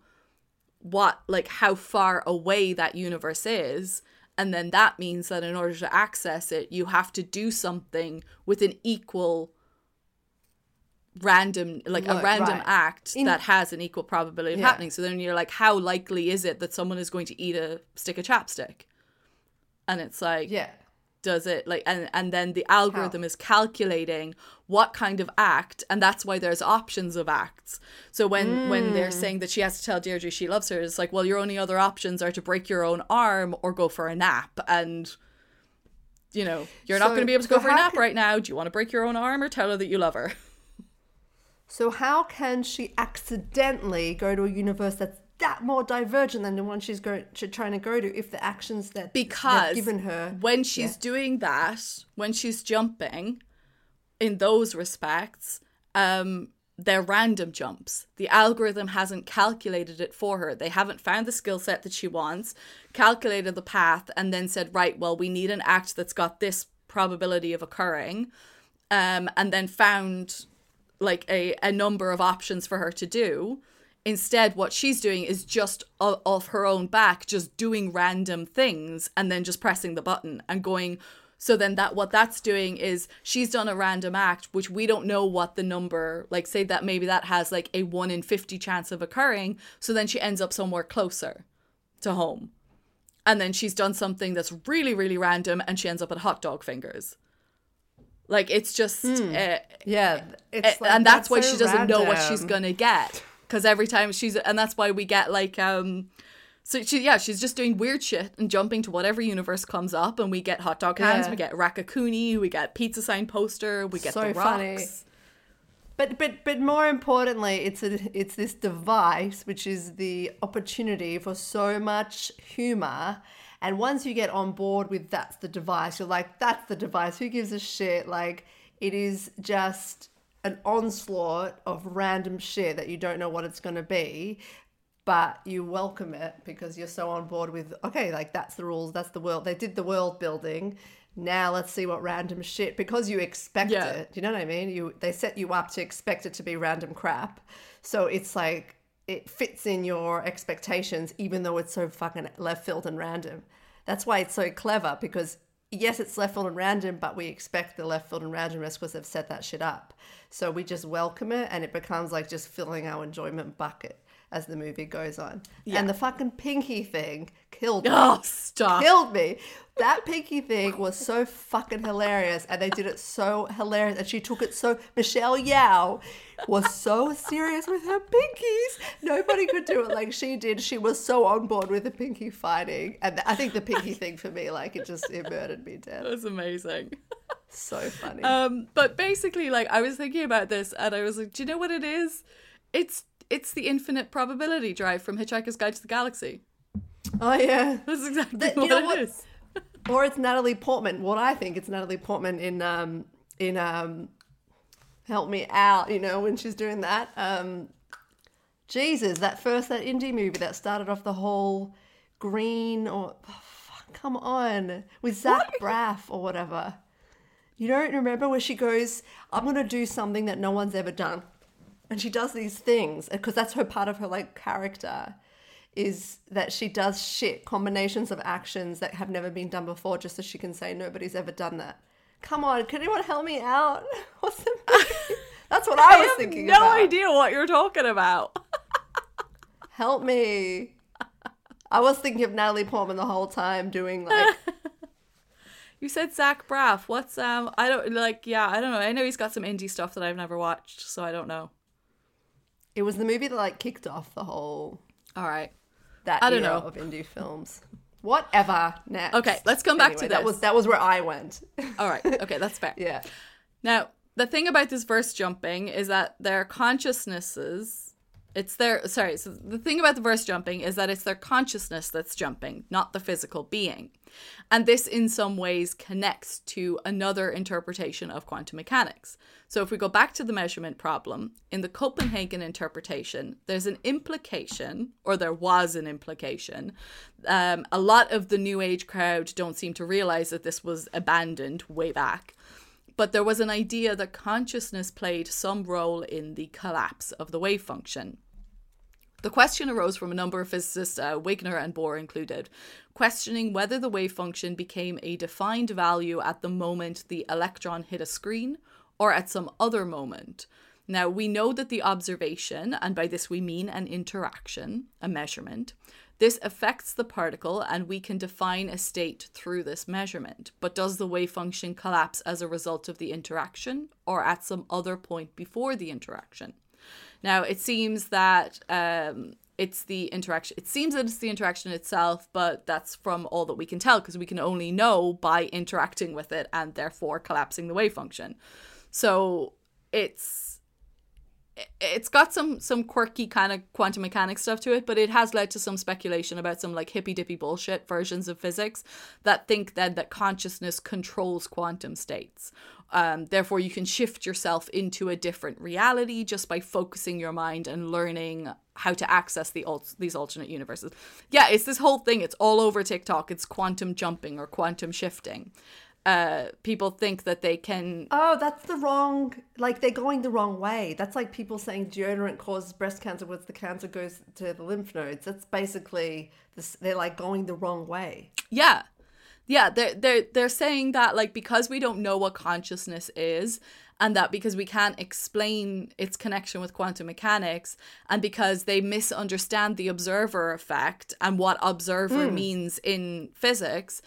what like how far away that universe is and then that means that in order to access it you have to do something with an equal random like a random right. act In- that has an equal probability of Yeah. happening so then you're like how likely is it that someone is going to eat a stick of chapstick and it's like Yeah. Does it like and and then the algorithm is calculating what kind of act and that's why there's options of acts. So when when they're mm. saying that she has to tell deirdre she loves her it's like well your only other options are to break your own arm or go for a nap and you know you're not going to be able to go so for a nap can- right now. Do you want to break your own arm or tell her that you love her? So how can she accidentally go to a universe that's that more divergent than the one she's going she's trying to go to if the actions that they've because given her when she's Yeah. doing that when she's jumping in those respects um they're random jumps. The algorithm hasn't calculated it for her. They haven't found the skill set that she wants calculated the path and then said right well we need an act that's got this probability of occurring um and then found like a, a number of options for her to do instead what she's doing is just off her own back just doing random things and then just pressing the button and going so then that what that's doing is she's done a random act which we don't know what the number like say that maybe that has like a 1 in 50 chance of occurring so then she ends up somewhere closer to home. And then she's done something that's really really random and she ends up at hot dog fingers. Like it's just uh, yeah it's uh, like, and that's, why so she doesn't know what she's gonna get because every time she's and that's why we get like um so she yeah she's just doing weird shit and jumping to whatever universe comes up and we get hot dog hands Yeah. we get Raccacoonie we get pizza sign poster we get So the funny. rocks But but but more importantly, it's a it's this device which is the opportunity for so much humor. And once you get on board with that's the device, you're like, that's the device. Who gives a shit? Like it is just an onslaught of random shit that you don't know what it's gonna be. But you welcome it because you're so on board with okay, like that's the rules, that's the world. They did the world building. Now let's see what random shit because you expect Yeah. it. Do you know what I mean? You they set you up to expect it to be random crap. So it's like it fits in your expectations even though it's so fucking left field and random. That's why it's so clever because yes, it's left field and random, but we expect the left field and randomness because they've set that shit up. So we just welcome it and it becomes like just filling our enjoyment bucket as the movie goes on. Yeah. And the fucking pinky thing killed me oh stop killed me. That pinky thing was so fucking hilarious, and they did it so hilarious, and she took it so. Michelle Yeoh was so serious with her pinkies. Nobody could do it like she did. She was so on board with the pinky fighting, and I think the pinky thing for me, like it just it murdered me dead. that's amazing So funny. um but basically like i was thinking about this and i was like do you know what it is it's it's the infinite probability drive from hitchhiker's guide to the galaxy oh yeah. that's exactly you what know it what? is. or it's Natalie Portman. What I think it's Natalie Portman in um in um help me out, you know, when she's doing that. Um Jesus, that first that indie movie that started off the whole green or oh, fuck, come on with Zach Braff or whatever. You don't remember where she goes, I'm gonna do something that no one's ever done. And she does these things because that's her part of her like character is that she does shit combinations of actions that have never been done before just so she can say nobody's ever done that. Come on, can anyone help me out? What's the? That's what I I was have thinking no about. idea what you're talking about. Help me. I was thinking of Natalie Portman the whole time doing like You said Zach Braff. What's um? I don't like. Yeah, I don't know. I know he's got some indie stuff that I've never watched, so I don't know. It was the movie that like kicked off the whole All right. that I don't era know. of indie films. Whatever. Next. Okay, let's come back to That this. was that was where I went. All right. Okay, that's fair. yeah. Now, the thing about this verse jumping is that their consciousnesses It's their sorry. So the thing about the verse jumping is that it's their consciousness that's jumping, not the physical being. And this, in some ways, connects to another interpretation of quantum mechanics. So, if we go back to the measurement problem, in the Copenhagen interpretation, there's an implication, or there was an implication. Um, a lot of the New Age crowd don't seem to realize that this was abandoned way back. But there was an idea that consciousness played some role in the collapse of the wave function. The question arose from a number of physicists, uh, Wigner and Bohr included, questioning whether the wave function became a defined value at the moment the electron hit a screen or at some other moment. Now, we know that the observation, and by this we mean an interaction, a measurement, this affects the particle and we can define a state through this measurement. But does the wave function collapse as a result of the interaction or at some other point before the interaction? Now, it seems that um, it's the interaction. It seems that it's the interaction itself, but that's from all that we can tell because we can only know by interacting with it and therefore collapsing the wave function. So it's it's got some some quirky kind of quantum mechanics stuff to it, but it has led to some speculation about some like hippy dippy bullshit versions of physics that think then that consciousness controls quantum states um, therefore, you can shift yourself into a different reality just by focusing your mind and learning how to access the alt- these alternate universes. Yeah, it's this whole thing. It's all over TikTok. It's quantum jumping or quantum shifting. Uh, people think that they can. Oh, that's the wrong. Like they're going the wrong way. That's like people saying deodorant causes breast cancer, once the cancer goes to the lymph nodes. That's basically this. They're like going the wrong way. Yeah, yeah they're, they're they're saying that like because we don't know what consciousness is and that because we can't explain its connection with quantum mechanics and because they misunderstand the observer effect and what observer mm. means in physics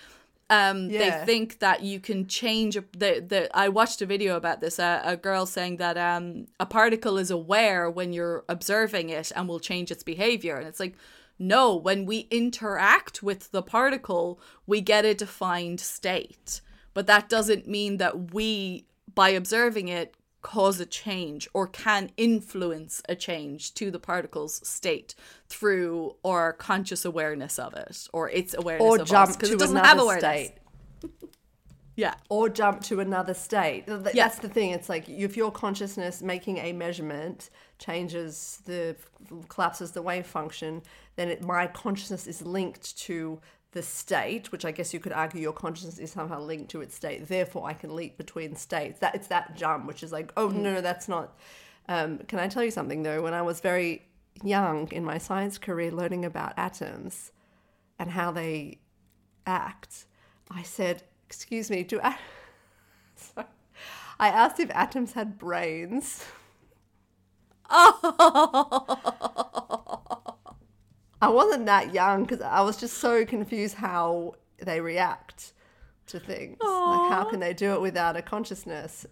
um, yeah. they think that you can change the, the I watched a video about this uh, a girl saying that um, a particle is aware when you're observing it and will change its behavior and it's like no, when we interact with the particle, we get a defined state. But that doesn't mean that we, by observing it, cause a change or can influence a change to the particle's state through our conscious awareness of it or its awareness or of jump us because it doesn't have awareness. State. yeah. Or jump to another state. That's yeah. the thing. It's like if your consciousness making a measurement changes the collapses the wave function, then it, my consciousness is linked to the state, which I guess you could argue your consciousness is somehow linked to its state. Therefore, I can leap between states. That it's that jump, which is like, oh no, no, that's not. Um, can I tell you something though? When I was very young in my science career, learning about atoms and how they act, I said, "Excuse me, do I?" Sorry. I asked if atoms had brains. Oh. I wasn't that young because I was just so confused how they react to things. Aww. Like, how can they do it without a consciousness?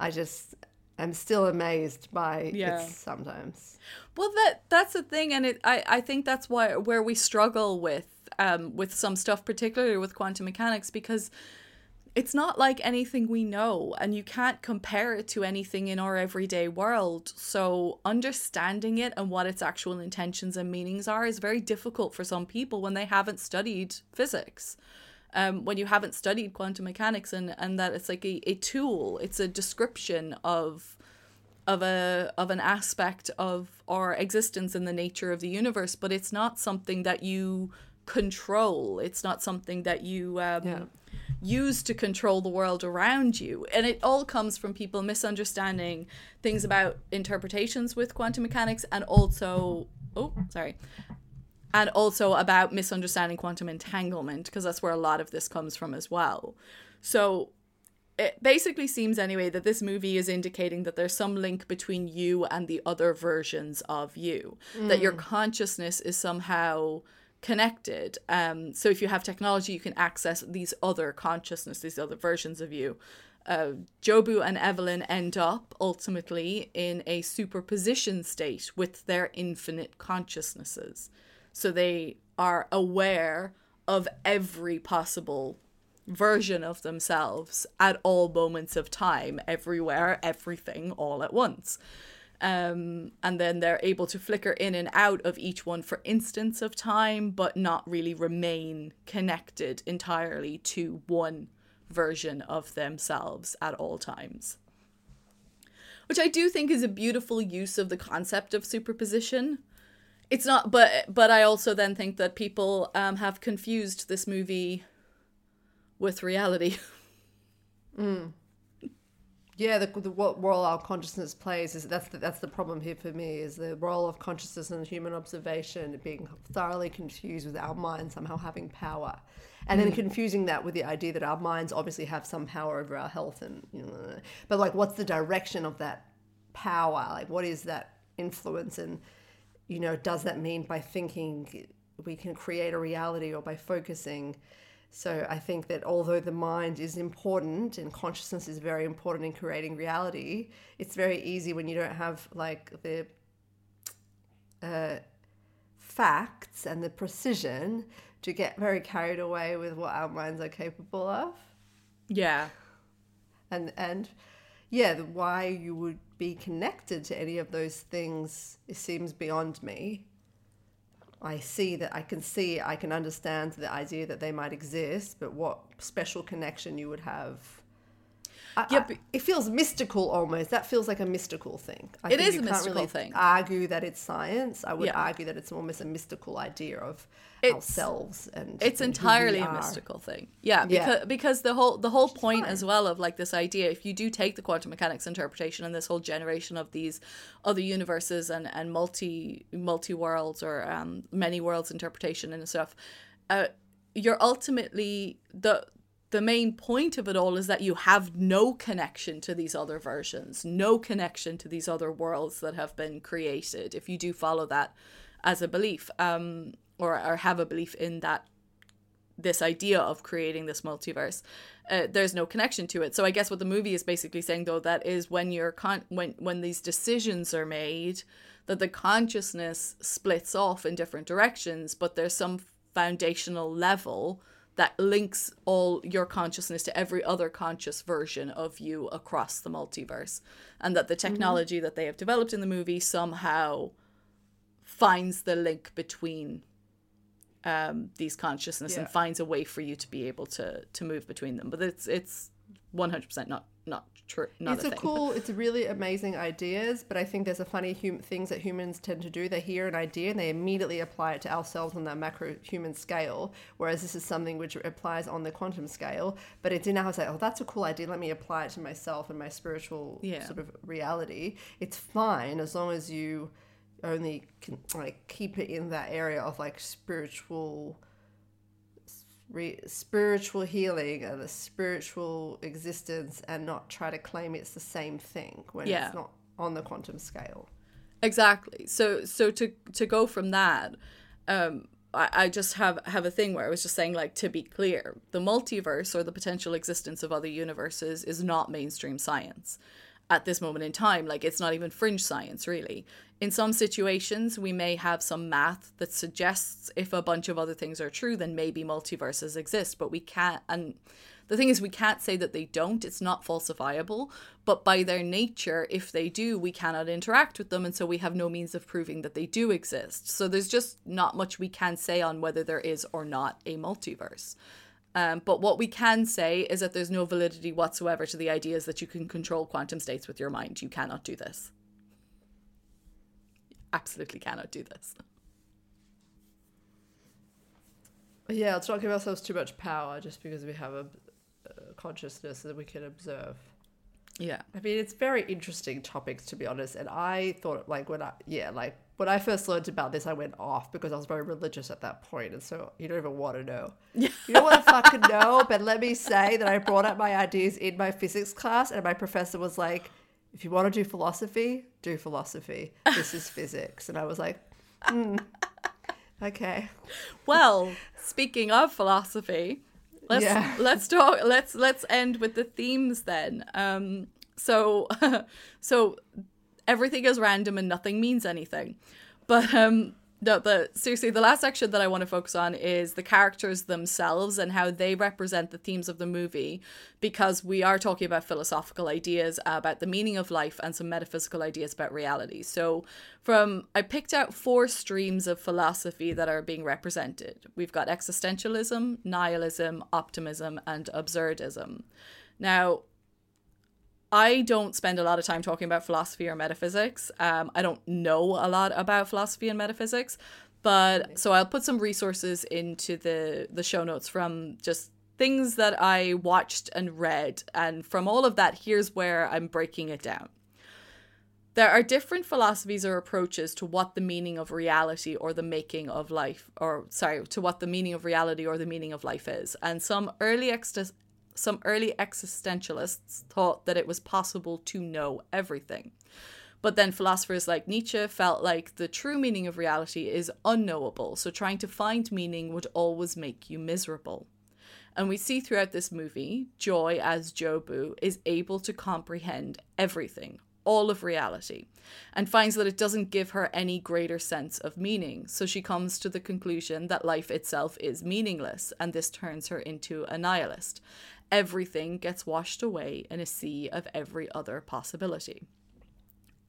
I just am still amazed by yeah. it sometimes. Well, that that's the thing, and it I I think that's why where we struggle with um with some stuff, particularly with quantum mechanics, because it's not like anything we know and you can't compare it to anything in our everyday world. So understanding it and what its actual intentions and meanings are is very difficult for some people when they haven't studied physics. Um, when you haven't studied quantum mechanics and, and that it's like a, a tool it's a description of of a of an aspect of our existence and the nature of the universe but it's not something that you control. It's not something that you um, yeah use to control the world around you. And it all comes from people misunderstanding things about interpretations with quantum mechanics and also, oh, sorry, and also about misunderstanding quantum entanglement, because that's where a lot of this comes from as well. So it basically seems anyway that this movie is indicating that there's some link between you and the other versions of you, mm. that your mm. consciousness is somehow connected. Um, so if you have technology, you can access these other consciousness, these other versions of you. Uh, Jobu and Evelyn end up ultimately in a superposition state with their infinite consciousnesses. So they are aware of every possible version of themselves at all moments of time, everywhere, everything, all at once. Um, and then they're able to flicker in and out of each one for instants of time, but not really remain connected entirely to one version of themselves at all times. Which I do think is a beautiful use of the concept of superposition. It's not, but but I also then think that people um, have confused this movie with reality. Yeah, the, the what role our consciousness plays is that's the, that's the problem here for me is the role of consciousness and human observation being thoroughly confused with our mind somehow having power, and then hmm. confusing that with the idea that our minds obviously have some power over our health and you know, but like what's the direction of that power? Like what is that influence and you know does that mean by thinking we can create a reality or by focusing? So I think that although the mind is important and consciousness is very important in creating reality, it's very easy when you don't have like the uh, facts and the precision to get very carried away with what our minds are capable of. Yeah. And and yeah, the why you would be connected to any of those things it seems beyond me. I see that I can see, I can understand the idea that they might exist, but what special connection you would have. I, Yeah, I- it feels mystical almost. That feels like a mystical thing. I It is a mystical really thing. Argue that it's science. I would Yeah. argue that it's almost a mystical idea of It's- ourselves and it's and entirely a mystical thing yeah Yeah. because because the whole the whole point as well of like this idea if you do take the quantum mechanics interpretation and this whole generation of these other universes and and multi multi worlds or um many worlds interpretation and stuff uh you're ultimately the the main point of it all is that you have no connection to these other versions, no connection to these other worlds that have been created. If you do follow that as a belief, um, or or have a belief in that this idea of creating this multiverse, uh, there's no connection to it. So I guess what the movie is basically saying, though, that is when you're con- when when these decisions are made, that the consciousness splits off in different directions, but there's some foundational level that links all your consciousness to every other conscious version of you across the multiverse, and that the technology that they have developed in the movie somehow finds the link between um, these consciousness and finds a way for you to be able to to move between them. But it's it's one hundred percent not not true. Not it's a, a, cool it's really amazing ideas but i think there's a funny hum- things that humans tend to do they hear an idea and they immediately apply it to ourselves on that macro human scale whereas this is something which applies on the quantum scale but it's didn't have say oh that's a cool idea let me apply it to myself and my spiritual Yeah. sort of reality it's fine as long as you only can like keep it in that area of like spiritual re- spiritual healing and the spiritual existence and not try to claim it's the same thing when Yeah. it's not on the quantum scale. Exactly. So so to to go from that, um, I, I just have have a thing where I was just saying like to be clear, the multiverse or the potential existence of other universes is not mainstream science at this moment in time. Like it's not even fringe science really. In some situations, we may have some math that suggests if a bunch of other things are true, then maybe multiverses exist, but we can't and the thing is we can't say that they don't. It's not falsifiable. But by their nature if they do we cannot interact with them. And so we have no means of proving that they do exist. So there's just not much we can say on whether there is or not a multiverse. Um, but what we can say is that there's no validity whatsoever to the ideas that you can control quantum states with your mind. You cannot do this absolutely cannot do this Yeah, let's not give ourselves too much power just because we have a, a consciousness that we can observe. yeah I mean, it's very interesting topics to be honest. And I thought, like, when I, yeah, like when I first learned about this, I went off because I was very religious at that point, and so you don't even want to know. You don't want to fucking know. But let me say that I brought up my ideas in my physics class, and my professor was like, "If you want to do philosophy, do philosophy. This is physics." And I was like, hmm, "Okay." Well, speaking of philosophy, let's Yeah. let's talk. Let's let's end with the themes then. Um, so so everything is random and nothing means anything, but um, No, the seriously, the last section that I want to focus on is the characters themselves and how they represent the themes of the movie, because we are talking about philosophical ideas about the meaning of life and some metaphysical ideas about reality. So, from I picked out four streams of philosophy that are being represented. We've got existentialism, nihilism, optimism, and absurdism. Now, I don't spend a lot of time talking about philosophy or metaphysics. Um, I don't know a lot about philosophy and metaphysics, but so I'll put some resources into the the show notes from just things that I watched and read, and from all of that, here's where I'm breaking it down. There are different philosophies or approaches to what the meaning of reality or the making of life, or sorry, to what the meaning of reality or the meaning of life is. And some early ex- some early existentialists thought that it was possible to know everything. But then philosophers like Nietzsche felt like the true meaning of reality is unknowable, so trying to find meaning would always make you miserable. And we see throughout this movie, Joy as Jobu is able to comprehend everything, all of reality, and finds that it doesn't give her any greater sense of meaning. So she comes to the conclusion that life itself is meaningless, and this turns her into a nihilist everything gets washed away in a sea of every other possibility.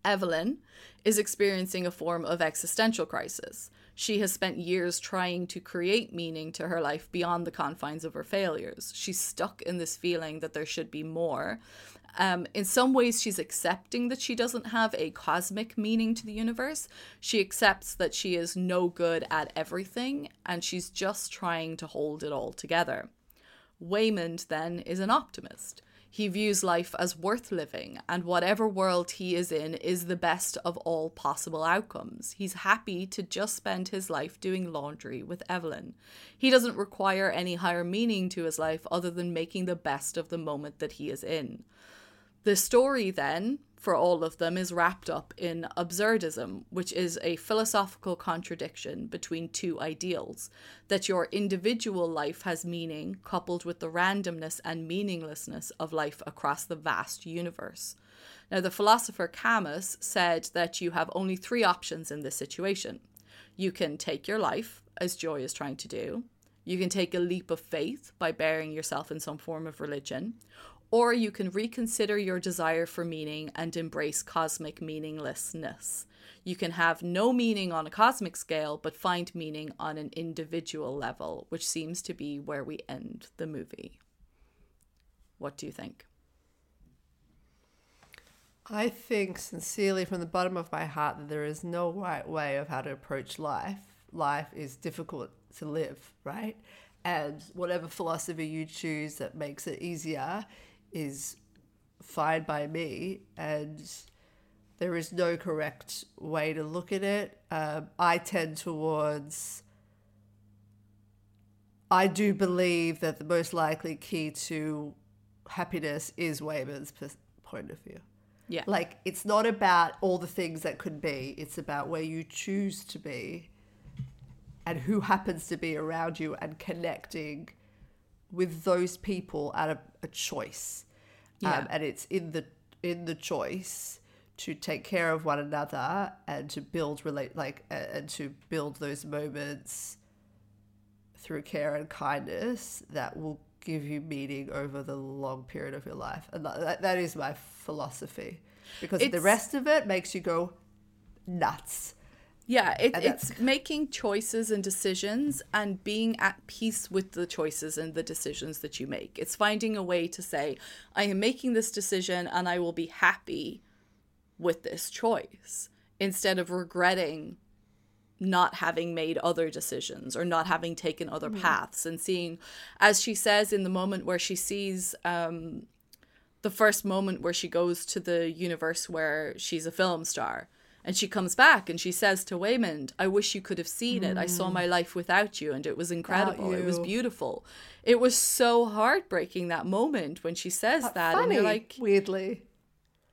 Evelyn is experiencing a form of existential crisis. She has spent years trying to create meaning to her life beyond the confines of her failures. She's stuck in this feeling that there should be more. Um, in some ways, she's accepting that she doesn't have a cosmic meaning to the universe. She accepts that she is no good at everything and she's just trying to hold it all together. Waymond, then, is an optimist. He views life as worth living, and whatever world he is in is the best of all possible outcomes. He's happy to just spend his life doing laundry with Evelyn. He doesn't require any higher meaning to his life other than making the best of the moment that he is in. The story, then, for all of them is wrapped up in absurdism, which is a philosophical contradiction between two ideals that your individual life has meaning coupled with the randomness and meaninglessness of life across the vast universe. Now, the philosopher Camus said that you have only three options in this situation. You can take your life, as Joy is trying to do. You can take a leap of faith by burying yourself in some form of religion, or you can reconsider your desire for meaning and embrace cosmic meaninglessness. You can have no meaning on a cosmic scale, but find meaning on an individual level, which seems to be where we end the movie. What do you think? I think sincerely from the bottom of my heart that there is no right way of how to approach life. Life is difficult to live, right? And whatever philosophy you choose that makes it easier is fine by me, and there is no correct way to look at it. Um, I tend towards. I do believe that the most likely key to happiness is Waymond's point of view. Yeah. Like, it's not about all the things that could be, it's about where you choose to be and who happens to be around you and connecting with those people at a, a choice. Yeah. Um, and it's in the in the choice to take care of one another and to build relate like uh, and to build those moments through care and kindness that will give you meaning over the long period of your life and that, that is my philosophy because the rest of it makes you go nuts Yeah, it, it's making choices and decisions and being at peace with the choices and the decisions that you make. It's finding a way to say, I am making this decision and I will be happy with this choice instead of regretting not having made other decisions or not having taken other paths and seeing, as she says in the moment where she sees um, the first moment where she goes to the universe where she's a film star and she comes back and she says to Waymond, I wish you could have seen it. I saw my mm. life without you and it was incredible. It was beautiful. It was so heartbreaking that moment when she says that. And you're like, weirdly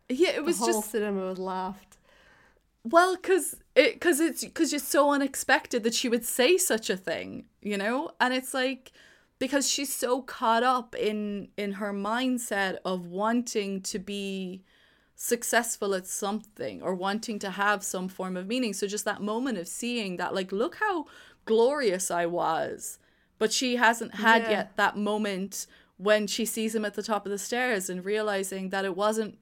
yeah, it was the whole just cinema was laughed well, cause it, cause it's, cause it's so unexpected that she would say such a thing, you know. And it's like because she's so caught up in in her mindset of wanting to be successful at something or wanting to have some form of meaning. So just that moment of seeing that, like, look how glorious I was. But she hasn't had Yeah. yet that moment when she sees him at the top of the stairs and realizing that it wasn't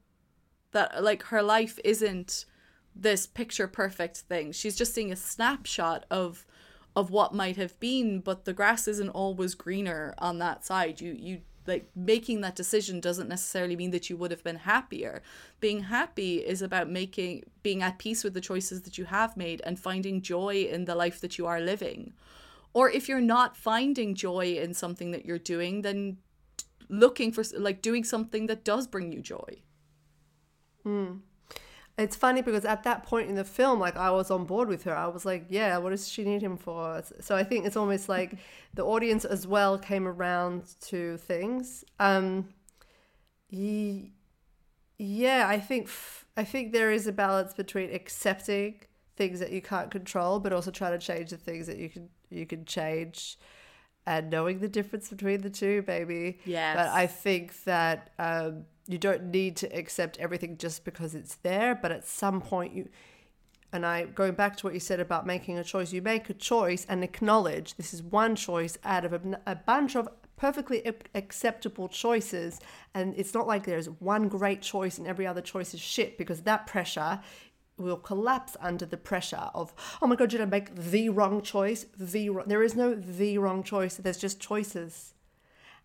that like her life isn't this picture perfect thing. She's just seeing a snapshot of of what might have been, but the grass isn't always greener on that side. You you like making that decision doesn't necessarily mean that you would have been happier. Being happy is about making being at peace with the choices that you have made and finding joy in the life that you are living. Or if you're not finding joy in something that you're doing, then looking for like doing something that does bring you joy. Hmm. It's funny because at that point in the film, like I was on board with her. I was like, yeah, what does she need him for? So I think it's almost like the audience as well came around to things. Um, ye- yeah, I think f- I think there is a balance between accepting things that you can't control, but also trying to change the things that you can you can change, and knowing the difference between the two, maybe. Yes. But I think that um, you don't need to accept everything just because it's there. But at some point, you and I going back to what you said about making a choice, you make a choice and acknowledge this is one choice out of a, a bunch of perfectly ac- acceptable choices, and it's not like there's one great choice and every other choice is shit because that pressure will collapse under the pressure of oh my god did i make the wrong choice the wrong there is no the wrong choice there's just choices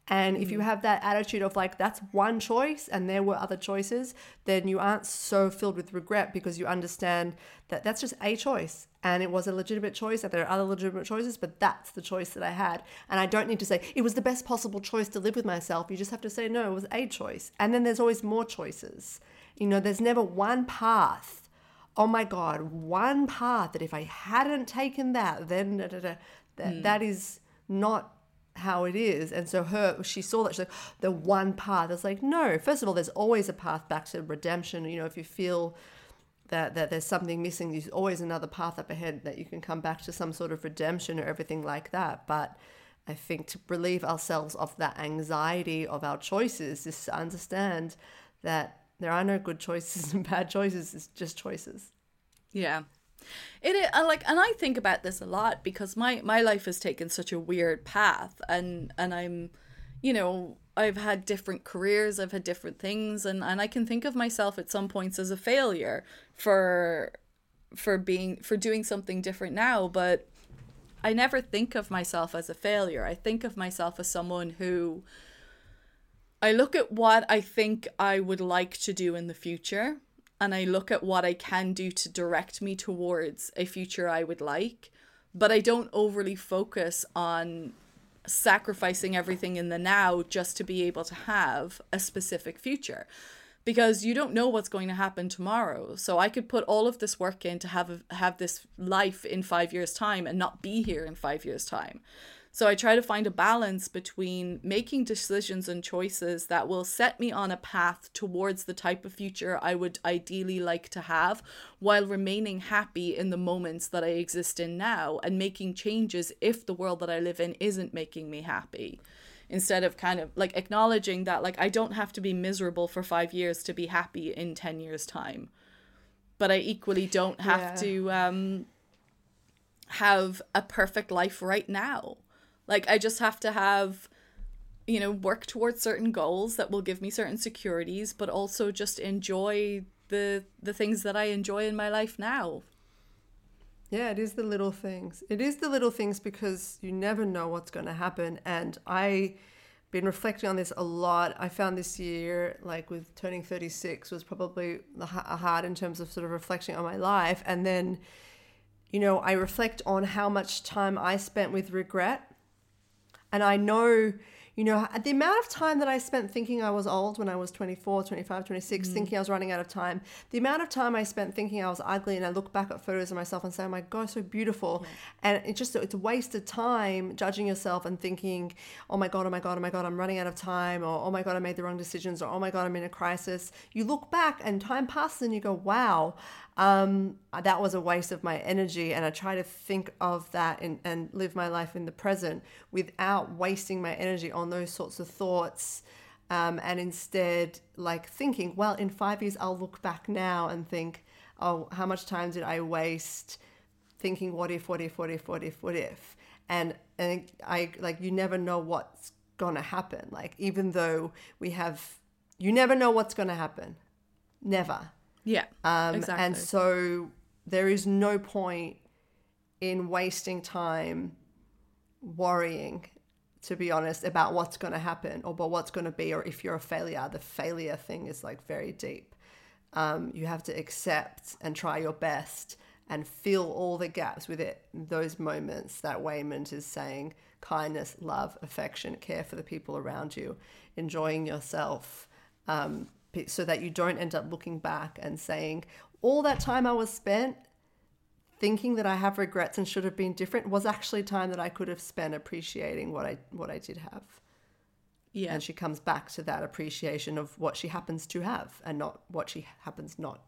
and if you mm. have that attitude of like, that's one choice and there were other choices, then you aren't so filled with regret because you understand that that's just a choice and it was a legitimate choice and there are other legitimate choices, but that's the choice that I had. And I don't need to say it was the best possible choice to live with myself. You just have to say, no, it was a choice. And then there's always more choices. You know, there's never one path. Oh my God, one path that if I hadn't taken that, then da, da, da, that, hmm. that is not how it is. And so her, she saw that she's like the one path. It's like no. First of all, there's always a path back to redemption. You know, if you feel that that there's something missing, there's always another path up ahead that you can come back to some sort of redemption or everything like that. But I think to relieve ourselves of that anxiety of our choices is to understand that there are no good choices and bad choices. It's just choices. Yeah. It is, like and I think about this a lot because my my life has taken such a weird path and and I'm you know I've had different careers I've had different things and and I can think of myself at some points as a failure for for being for doing something different now but I never think of myself as a failure I think of myself as someone who I look at what I think I would like to do in the future and I look at what I can do to direct me towards a future I would like, but I don't overly focus on sacrificing everything in the now just to be able to have a specific future because you don't know what's going to happen tomorrow. So I could put all of this work in to have a, have this life in 5 years time and not be here in 5 years time. So I try to find a balance between making decisions and choices that will set me on a path towards the type of future I would ideally like to have while remaining happy in the moments that I exist in now and making changes if the world that I live in isn't making me happy. Instead of kind of like acknowledging that like I don't have to be miserable for 5 years to be happy in 10 years time. But I equally don't have Yeah. to um have a perfect life right now. Like I just have to have you know work towards certain goals that will give me certain securities but also just enjoy the the things that I enjoy in my life now. Yeah, it is the little things. It is the little things because you never know what's going to happen. And I been reflecting on this a lot. I found this year, like with turning 36, was probably hard in terms of sort of reflecting on my life. And then, you know, I reflect on how much time I spent with regret. And I know, you know, the amount of time that I spent thinking I was old when I was 24, 25, 26, mm. thinking I was running out of time, the amount of time I spent thinking I was ugly, and I look back at photos of myself and say, oh my God, so beautiful. And it's just, it's a waste of time judging yourself and thinking, oh my God, oh my God, oh my God, I'm running out of time, or oh my God, I made the wrong decisions, or oh my God, I'm in a crisis. You look back and time passes and you go, wow, um, that was a waste of my energy. And I try to think of that and, and live my life in the present without wasting my energy on those sorts of thoughts. um, and instead like thinking, well, in five years I'll look back now and think, oh, how much time did I waste thinking, what if, what if, what if, what if, what if, and and I like you never know what's gonna happen. Like even though we have, you never know what's gonna happen, never. Yeah. Um, exactly. And so there is no point in wasting time worrying, to be honest, about what's going to happen or about what's going to be, or if you're a failure. The failure thing is like very deep. Um, you have to accept and try your best and fill all the gaps with it. Those moments that Waymond is saying kindness, love, affection, care for the people around you, enjoying yourself, um, so that you don't end up looking back and saying, all that time I was spent thinking that I have regrets and should have been different was actually time that I could have spent appreciating what I what I did have. yeah. And she comes back to that appreciation of what she happens to have and not what she happens not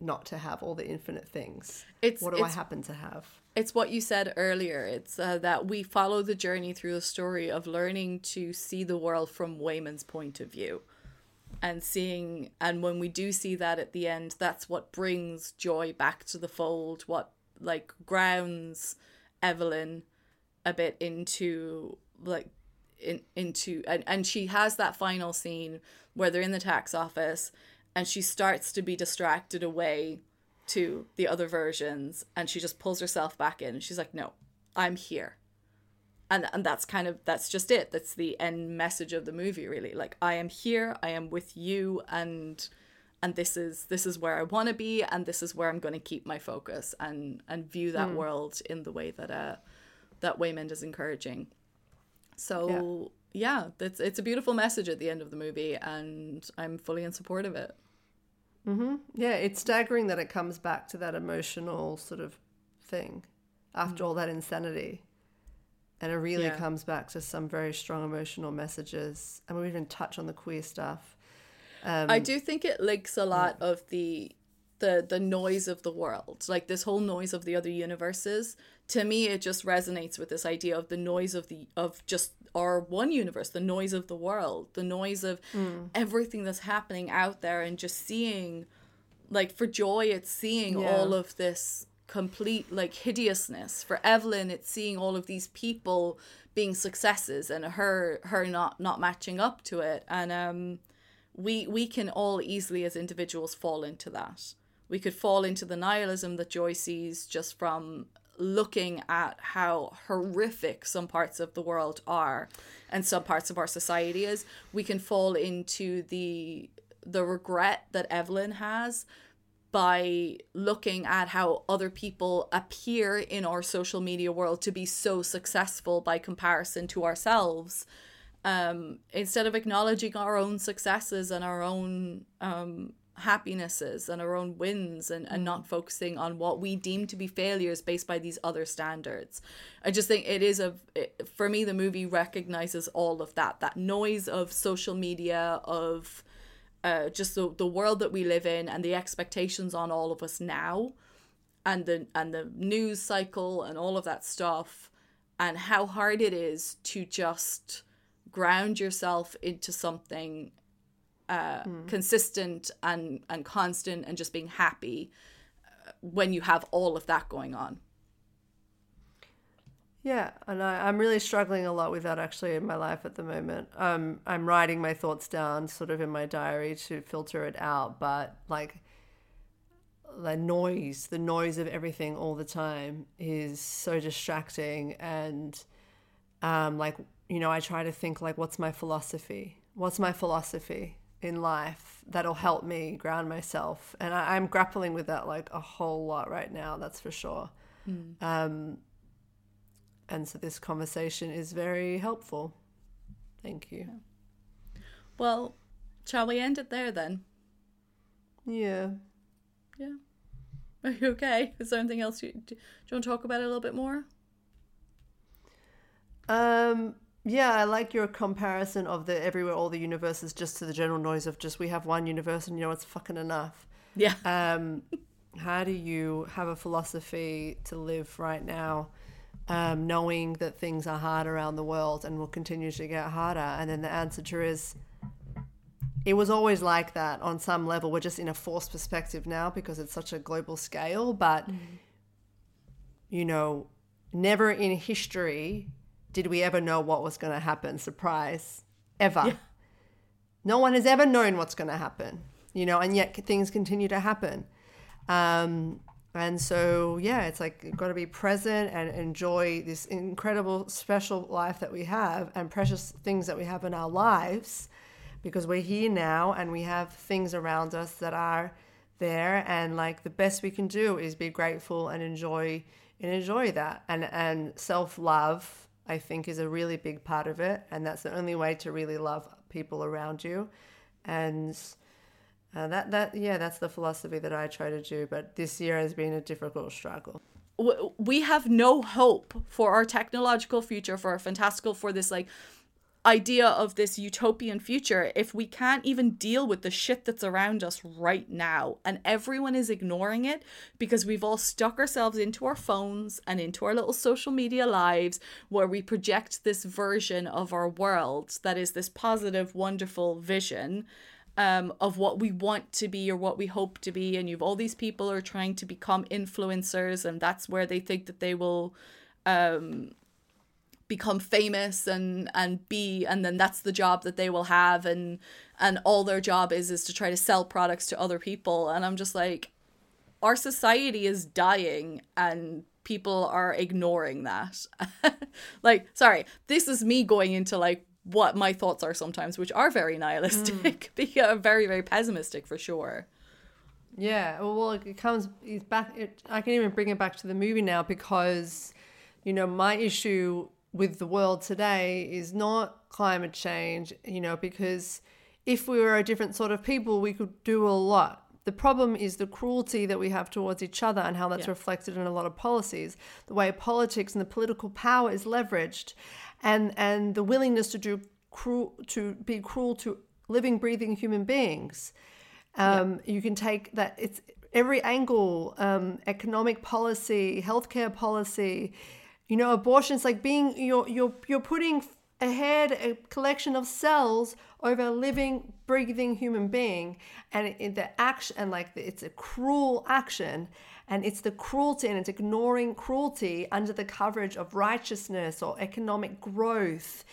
not to have all the infinite things. It's- what do it's- I happen to have? it's what you said earlier. It's uh, that we follow the journey through the story of learning to see the world from Waymond's point of view. And seeing, and when we do see that at the end, that's what brings joy back to the fold, what like grounds Evelyn a bit into like in, into and, and she has that final scene where they're in the tax office and she starts to be distracted away to the other versions and she just pulls herself back in. She's like no i'm here and and that's kind of that's just it. That's the end message of the movie really. Like i am here i am with you and and this is this is where i want to be and this is where i'm going to keep my focus and and view that world in the way that uh that waymond is encouraging. So yeah, it's it's a beautiful message at the end of the movie and i'm fully in support of it. Mm-hmm. Yeah, it's staggering that it comes back to that emotional sort of thing after all that insanity. And it really Yeah. comes back to some very strong emotional messages. And we even touch on the queer stuff. Um, I do think it links a lot of the the the noise of the world, like this whole noise of the other universes. To me, it just resonates with this idea of the noise of the of just our one universe, the noise of the world, the noise of hmm. everything that's happening out there, and just seeing, like for Joy, it's seeing Yeah. all of this complete like hideousness. For Evelyn, it's seeing all of these people being successes and her her not not matching up to it, and um we we can all easily as individuals fall into that. We could fall into the nihilism that Joy sees just from looking at how horrific some parts of the world are and some parts of our society is. We can fall into the the regret that Evelyn has by looking at how other people appear in our social media world to be so successful by comparison to ourselves um, instead of acknowledging our own successes and our own um, happinesses and our own wins and, and not focusing on what we deem to be failures based by these other standards. I just think it is a, it, for me, the movie recognizes all of that, that noise of social media, of uh, just the, the world that we live in and the expectations on all of us now and the and the news cycle and all of that stuff and how hard it is to just ground yourself into something uh, consistent and and constant and just being happy uh, when you have all of that going on. Yeah, and I, I'm really struggling a lot with that actually in my life at the moment. Um, I'm writing my thoughts down sort of in my diary to filter it out, but like the noise, the noise of everything all the time is so distracting. And um, like, you know, I try to think like, what's my philosophy? What's my philosophy in life that'll help me ground myself? And I, I'm grappling with that like a whole lot right now, that's for sure. Um, and so this conversation is very helpful. Thank you. Well, shall we end it there then? Yeah. Yeah. Are you okay? Is there anything else you do you want to talk about it a little bit more? Um yeah, I like your comparison of the everywhere all the universes just to the general noise of just we have one universe and you know it's fucking enough. Yeah. Um how do you have a philosophy to live right now um, knowing that things are hard around the world and will continue to get harder. And then the answer to is it was always like that on some level. We're just in a forced perspective now because it's such a global scale. But, you know, never in history did we ever know what was going to happen. Surprise. Ever. No one has ever known what's going to happen, you know, and yet things continue to happen. Um, and so, yeah, it's like got to be present and enjoy this incredible, special life that we have and precious things that we have in our lives because we're here now and we have things around us that are there. And like the best we can do is be grateful and enjoy and enjoy that. And, and self love, I think, is a really big part of it. And that's the only way to really love people around you. And uh, that that yeah, that's the philosophy that I try to do. But this year has been a difficult struggle. we have no hope for our technological future, for our fantastical, for this like idea of this utopian future if we can't even deal with the shit that's around us right now. And everyone is ignoring it because we've all stuck ourselves into our phones and into our little social media lives where we project this version of our world that is this positive, wonderful vision um, of what we want to be or what we hope to be. And you've all these people are trying to become influencers, and that's where they think that they will um, become famous and and be, and then that's the job that they will have, and and all their job is is to try to sell products to other people. And I'm just like, our society is dying, and people are ignoring that. like, sorry, this is me going into like what my thoughts are sometimes, which are very nihilistic, mm. very, very pessimistic for sure. Yeah, well, it comes it's back. It, I can even bring it back to the movie now because, you know, my issue with the world today is not climate change. You know, because if we were a different sort of people, we could do a lot. The problem is the cruelty that we have towards each other and how that's Yeah. reflected in a lot of policies. The way politics and the political power is leveraged, and and the willingness to do cruel to be cruel to living, breathing human beings. Um, You can take that. It's every angle: um, economic policy, healthcare policy. You know, abortion's like being you're you're you're putting ahead a collection of cells over a living, breathing human being, and it, it- the action and like it's a cruel action, and it's the cruelty and it's ignoring cruelty under the coverage of righteousness or economic growth.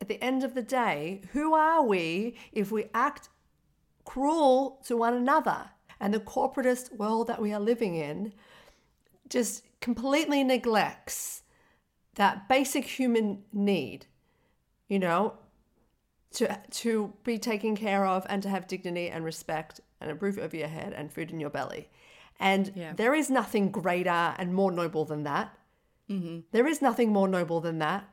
At the end of the day, who are we if we act cruel to one another? And the corporatist world that we are living in just completely neglects that basic human need, you know, to to be taken care of and to have dignity and respect and a roof over your head and food in your belly. And Yeah. there is nothing greater and more noble than that. Mm-hmm. There is nothing more noble than that.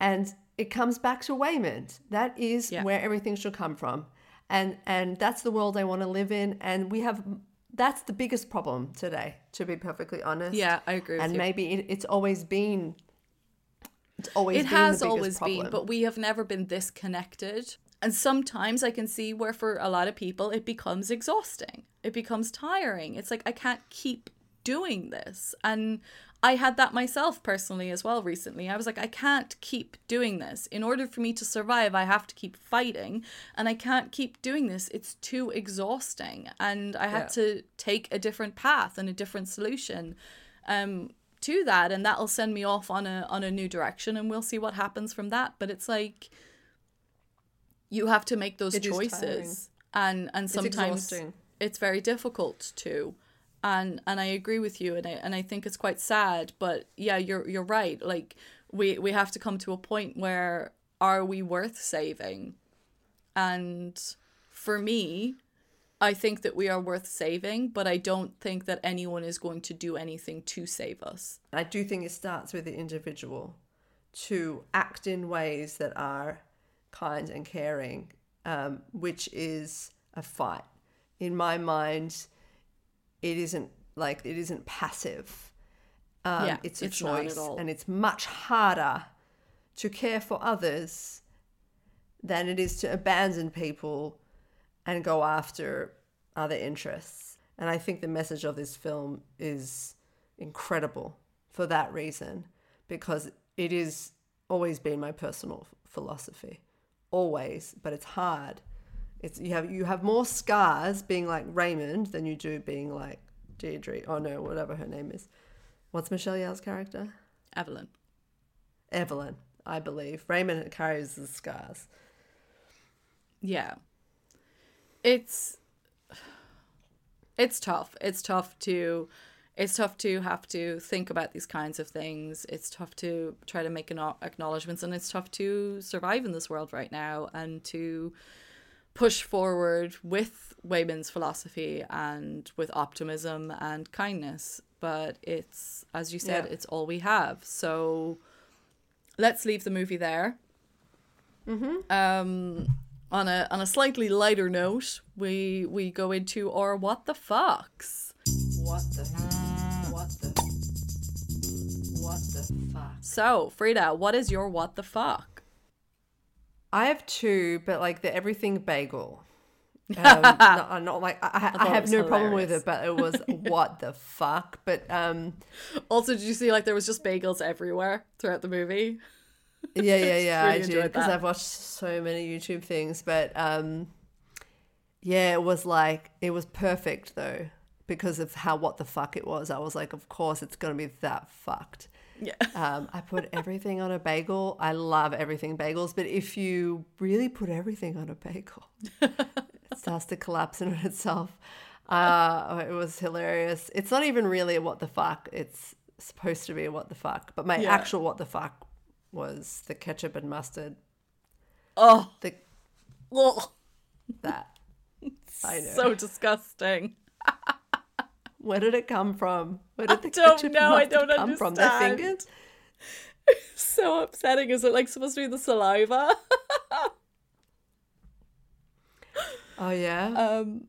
And it comes back to Waymond. That is Yeah. where everything should come from. And and that's the world I want to live in. And we have that's the biggest problem today, to be perfectly honest. Yeah, I agree with and you. maybe it, it's always been it's always it has always been, but we have never been this connected. And sometimes I can see where for a lot of people it becomes exhausting. It becomes tiring. It's like I can't keep doing this. And I had that myself personally as well recently. I was like I can't keep doing this. In order for me to survive, I have to keep fighting and I can't keep doing this. It's too exhausting and I had Yeah. to take a different path and a different solution. Um to that and that'll send me off on a on a new direction and we'll see what happens from that but it's like you have to make those It choices. And and sometimes exhausting. it's very difficult to and and I agree with you and I and I think it's quite sad but yeah you're you're right. Like we we have to come to a point where are we worth saving? And for me I think that we are worth saving but I don't think that anyone is going to do anything to save us. I do think it starts with the individual to act in ways that are kind and caring, um, which is a fight. In my mind, it isn't like it isn't passive. Um, Yeah, it's a it's choice, and it's much harder to care for others than it is to abandon people and go after other interests. And I think the message of this film is incredible for that reason because it is always been my personal philosophy. Always, but it's hard. It's you have you have more scars being like Raymond than you do being like Deirdre. Oh no, whatever her name is. What's Michelle Yeoh's character? Evelyn. Evelyn, I believe. Raymond carries the scars. Yeah. It's it's tough. It's tough to it's tough to have to think about these kinds of things. It's tough to try to make an acknowledgements and it's tough to survive in this world right now and to push forward with Waymond's philosophy and with optimism and kindness. But it's as you said, Yeah. it's all we have. So let's leave the movie there. Um, on a on a slightly lighter note, we we go into our what the fucks. What the So Frida, what is your what the fuck? I have two, but like the everything bagel. Um, not, I'm not like I, I, I have no problem with it, but it was what the fuck. But um, Also, did you see like there was just bagels everywhere throughout the movie? yeah, yeah, yeah, Really I did because. I've watched so many YouTube things. But um, yeah, it was like it was perfect though because of how what the fuck it was. I was like, of course it's gonna be that fucked. Yeah. Um, I put everything on a bagel. I love everything bagels, but if you really put everything on a bagel, it starts to collapse in itself. Uh, it was hilarious. It's not even really a what the fuck. It's supposed to be a what the fuck, but my Yeah. actual what the fuck was the ketchup and mustard. Oh, The ugh, that I know. so disgusting. Where did it come from? Where did the don't know. I don't come from? Their understand. fingers? So upsetting. Is it like supposed to be the saliva? Oh yeah. Um,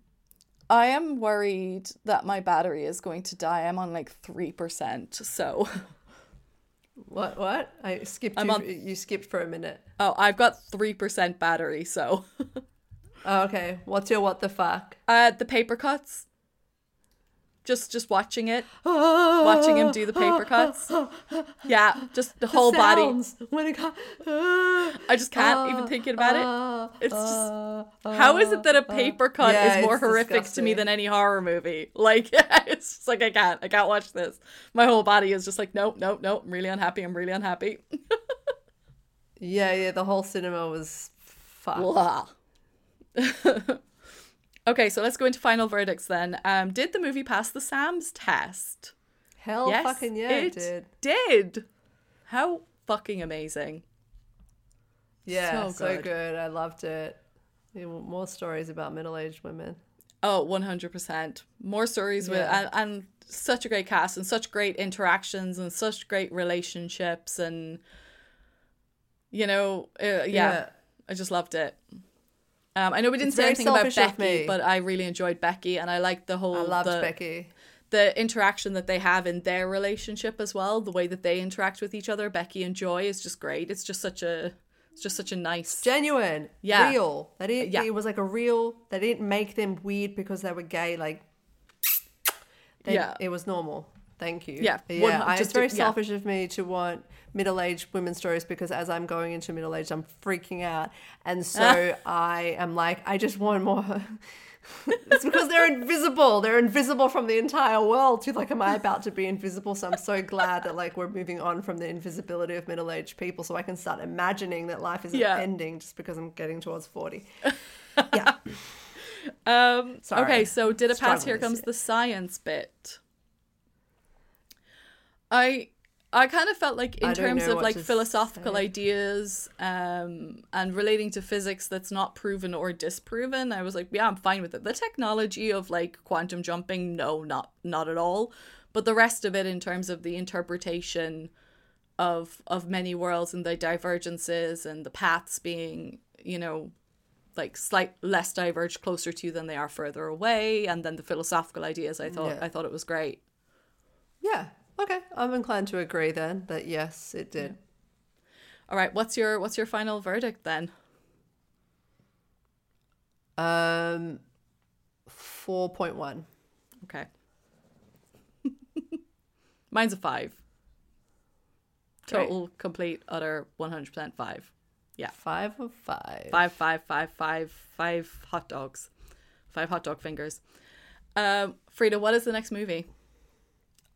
I am worried that my battery is going to die. I'm on like three percent. So, what? What? I skipped. I'm You, on- you skipped for a minute. oh, I've got three percent battery. So, Oh, okay. What's your what the fuck? uh, the paper cuts. Just, just watching it, watching him do the paper cuts. Yeah, just the whole body. Sounds when it comes. Uh, I just can't even uh, thinking about it. Uh, it's just how is it that a paper cut yeah, is more it's horrific to me than any horror movie? Like it's just like I can't, I can't watch this. My whole body is just like nope, nope, nope. I'm really unhappy. I'm really unhappy. Yeah, yeah. The whole cinema was fucked. Okay, so let's go into final verdicts then. Um, did the movie pass the Sam's test? Hell, fucking yeah, it did. Did. How fucking amazing. Yeah, So so, good. good. I loved it. More stories about middle-aged women. Oh, 100%. More stories with and, and such a great cast and such great interactions and such great relationships and you know, uh, yeah, Yeah. I just loved it. Um, I know we didn't It's say anything about Becky, but I really enjoyed Becky and I liked the whole I loved the, Becky. the interaction that they have in their relationship as well. The way that they interact with each other, Becky and Joy, is just great. It's just such a it's just such a nice Genuine. Yeah. Real. That didn't. Yeah. It was like a real. They didn't make them weird because they were gay. Like. They, Yeah. It was normal. Thank you. Yeah, Yeah. hun- I, it's very to- yeah. selfish of me to want middle-aged women's stories because as I'm going into middle age, I'm freaking out, and so I am like, I just want more. it's because they're invisible. They're invisible from the entire world. Too like, am I about to be invisible? So I'm so glad that like we're moving on from the invisibility of middle-aged people, so I can start imagining that life isn't Yeah. ending just because I'm getting towards forty. Yeah. Um, Sorry. Okay, so did it pass? Here comes the science bit. I I kind of felt like in terms of like philosophical say. ideas um and relating to physics that's not proven or disproven, I was like, yeah, I'm fine with it. The technology of like quantum jumping, no, not not at all. But the rest of it in terms of the interpretation of of many worlds and the divergences and the paths being, you know, like slight less diverged closer to you than they are further away and then the philosophical ideas i thought Yeah. i thought it was great Yeah. Okay. I'm inclined to agree then that yes, it did. all right what's your what's your final verdict then Um, four point one. okay mine's a five Total, complete, utter, 100% five. Yeah. Five of five. Five, five, five, five, five hot dogs. Five hot dog fingers. Um, Frida, what is the next movie?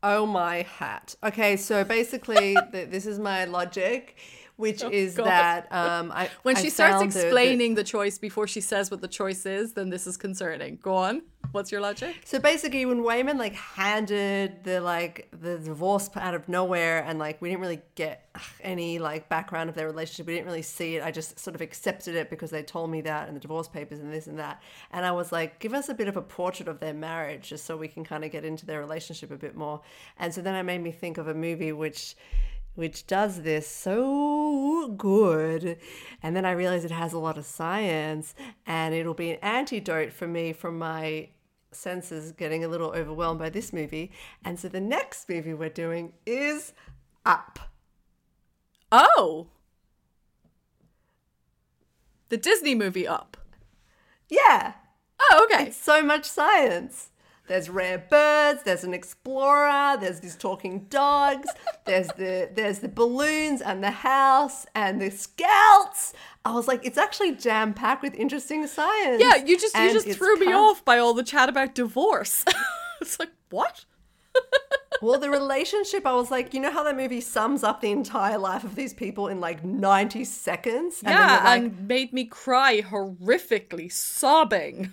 Oh my hat. Okay, so basically, th- this is my logic, which is God. that um, I When I she starts found the- the- explaining the choice before she says what the choice is, then this is concerning. Go on. What's your logic? So basically, when Waymond like handed the like the divorce out of nowhere, and like we didn't really get any like background of their relationship, we didn't really see it. I just sort of accepted it because they told me that in the divorce papers and this and that. And I was like, give us a bit of a portrait of their marriage, just so we can kind of get into their relationship a bit more. And so then it made me think of a movie which which does this so good. And then I realize it has a lot of science and it'll be an antidote for me from my senses getting a little overwhelmed by this movie. And so the next movie we're doing is Up. Oh! The Disney movie Up. Yeah, Oh, okay. It's so much science. There's rare birds, there's an explorer, there's these talking dogs, there's the there's the balloons and the house and the scouts. I was like, it's actually jam packed with interesting science. Yeah, you just you just threw me off by all the chat about divorce. it's like, what? Well, the relationship, I was like, you know how that movie sums up the entire life of these people in like 90 seconds? And yeah, like, and made me cry horrifically, sobbing.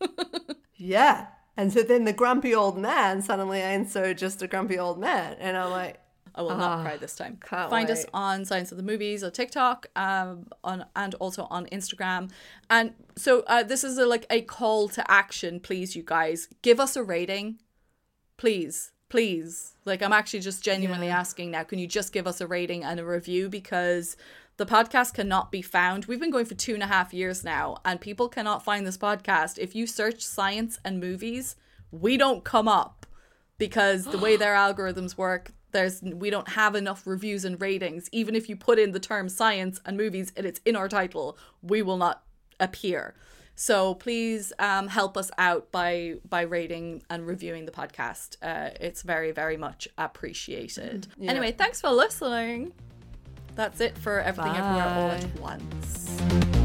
yeah. And so then the grumpy old man suddenly ain't so just a grumpy old man. And I'm like, I will not cry this time. Ah, Find us on Science of the Movies on TikTok, um, on and also on Instagram. And so uh, this is a, like a call to action. Please, you guys, give us a rating, please, please. Like I'm actually just genuinely Yeah. asking now. Can you just give us a rating and a review because the podcast cannot be found. We've been going for two and a half years now, and people cannot find this podcast. If you search science and movies, we don't come up because the way their algorithms work there's we don't have enough reviews and ratings. Even if you put in the term science and movies and it's in our title we will not appear. So please um, help us out by by rating and reviewing the podcast. Uh, it's very very much appreciated. Anyway thanks for listening that's it for everything everywhere all at once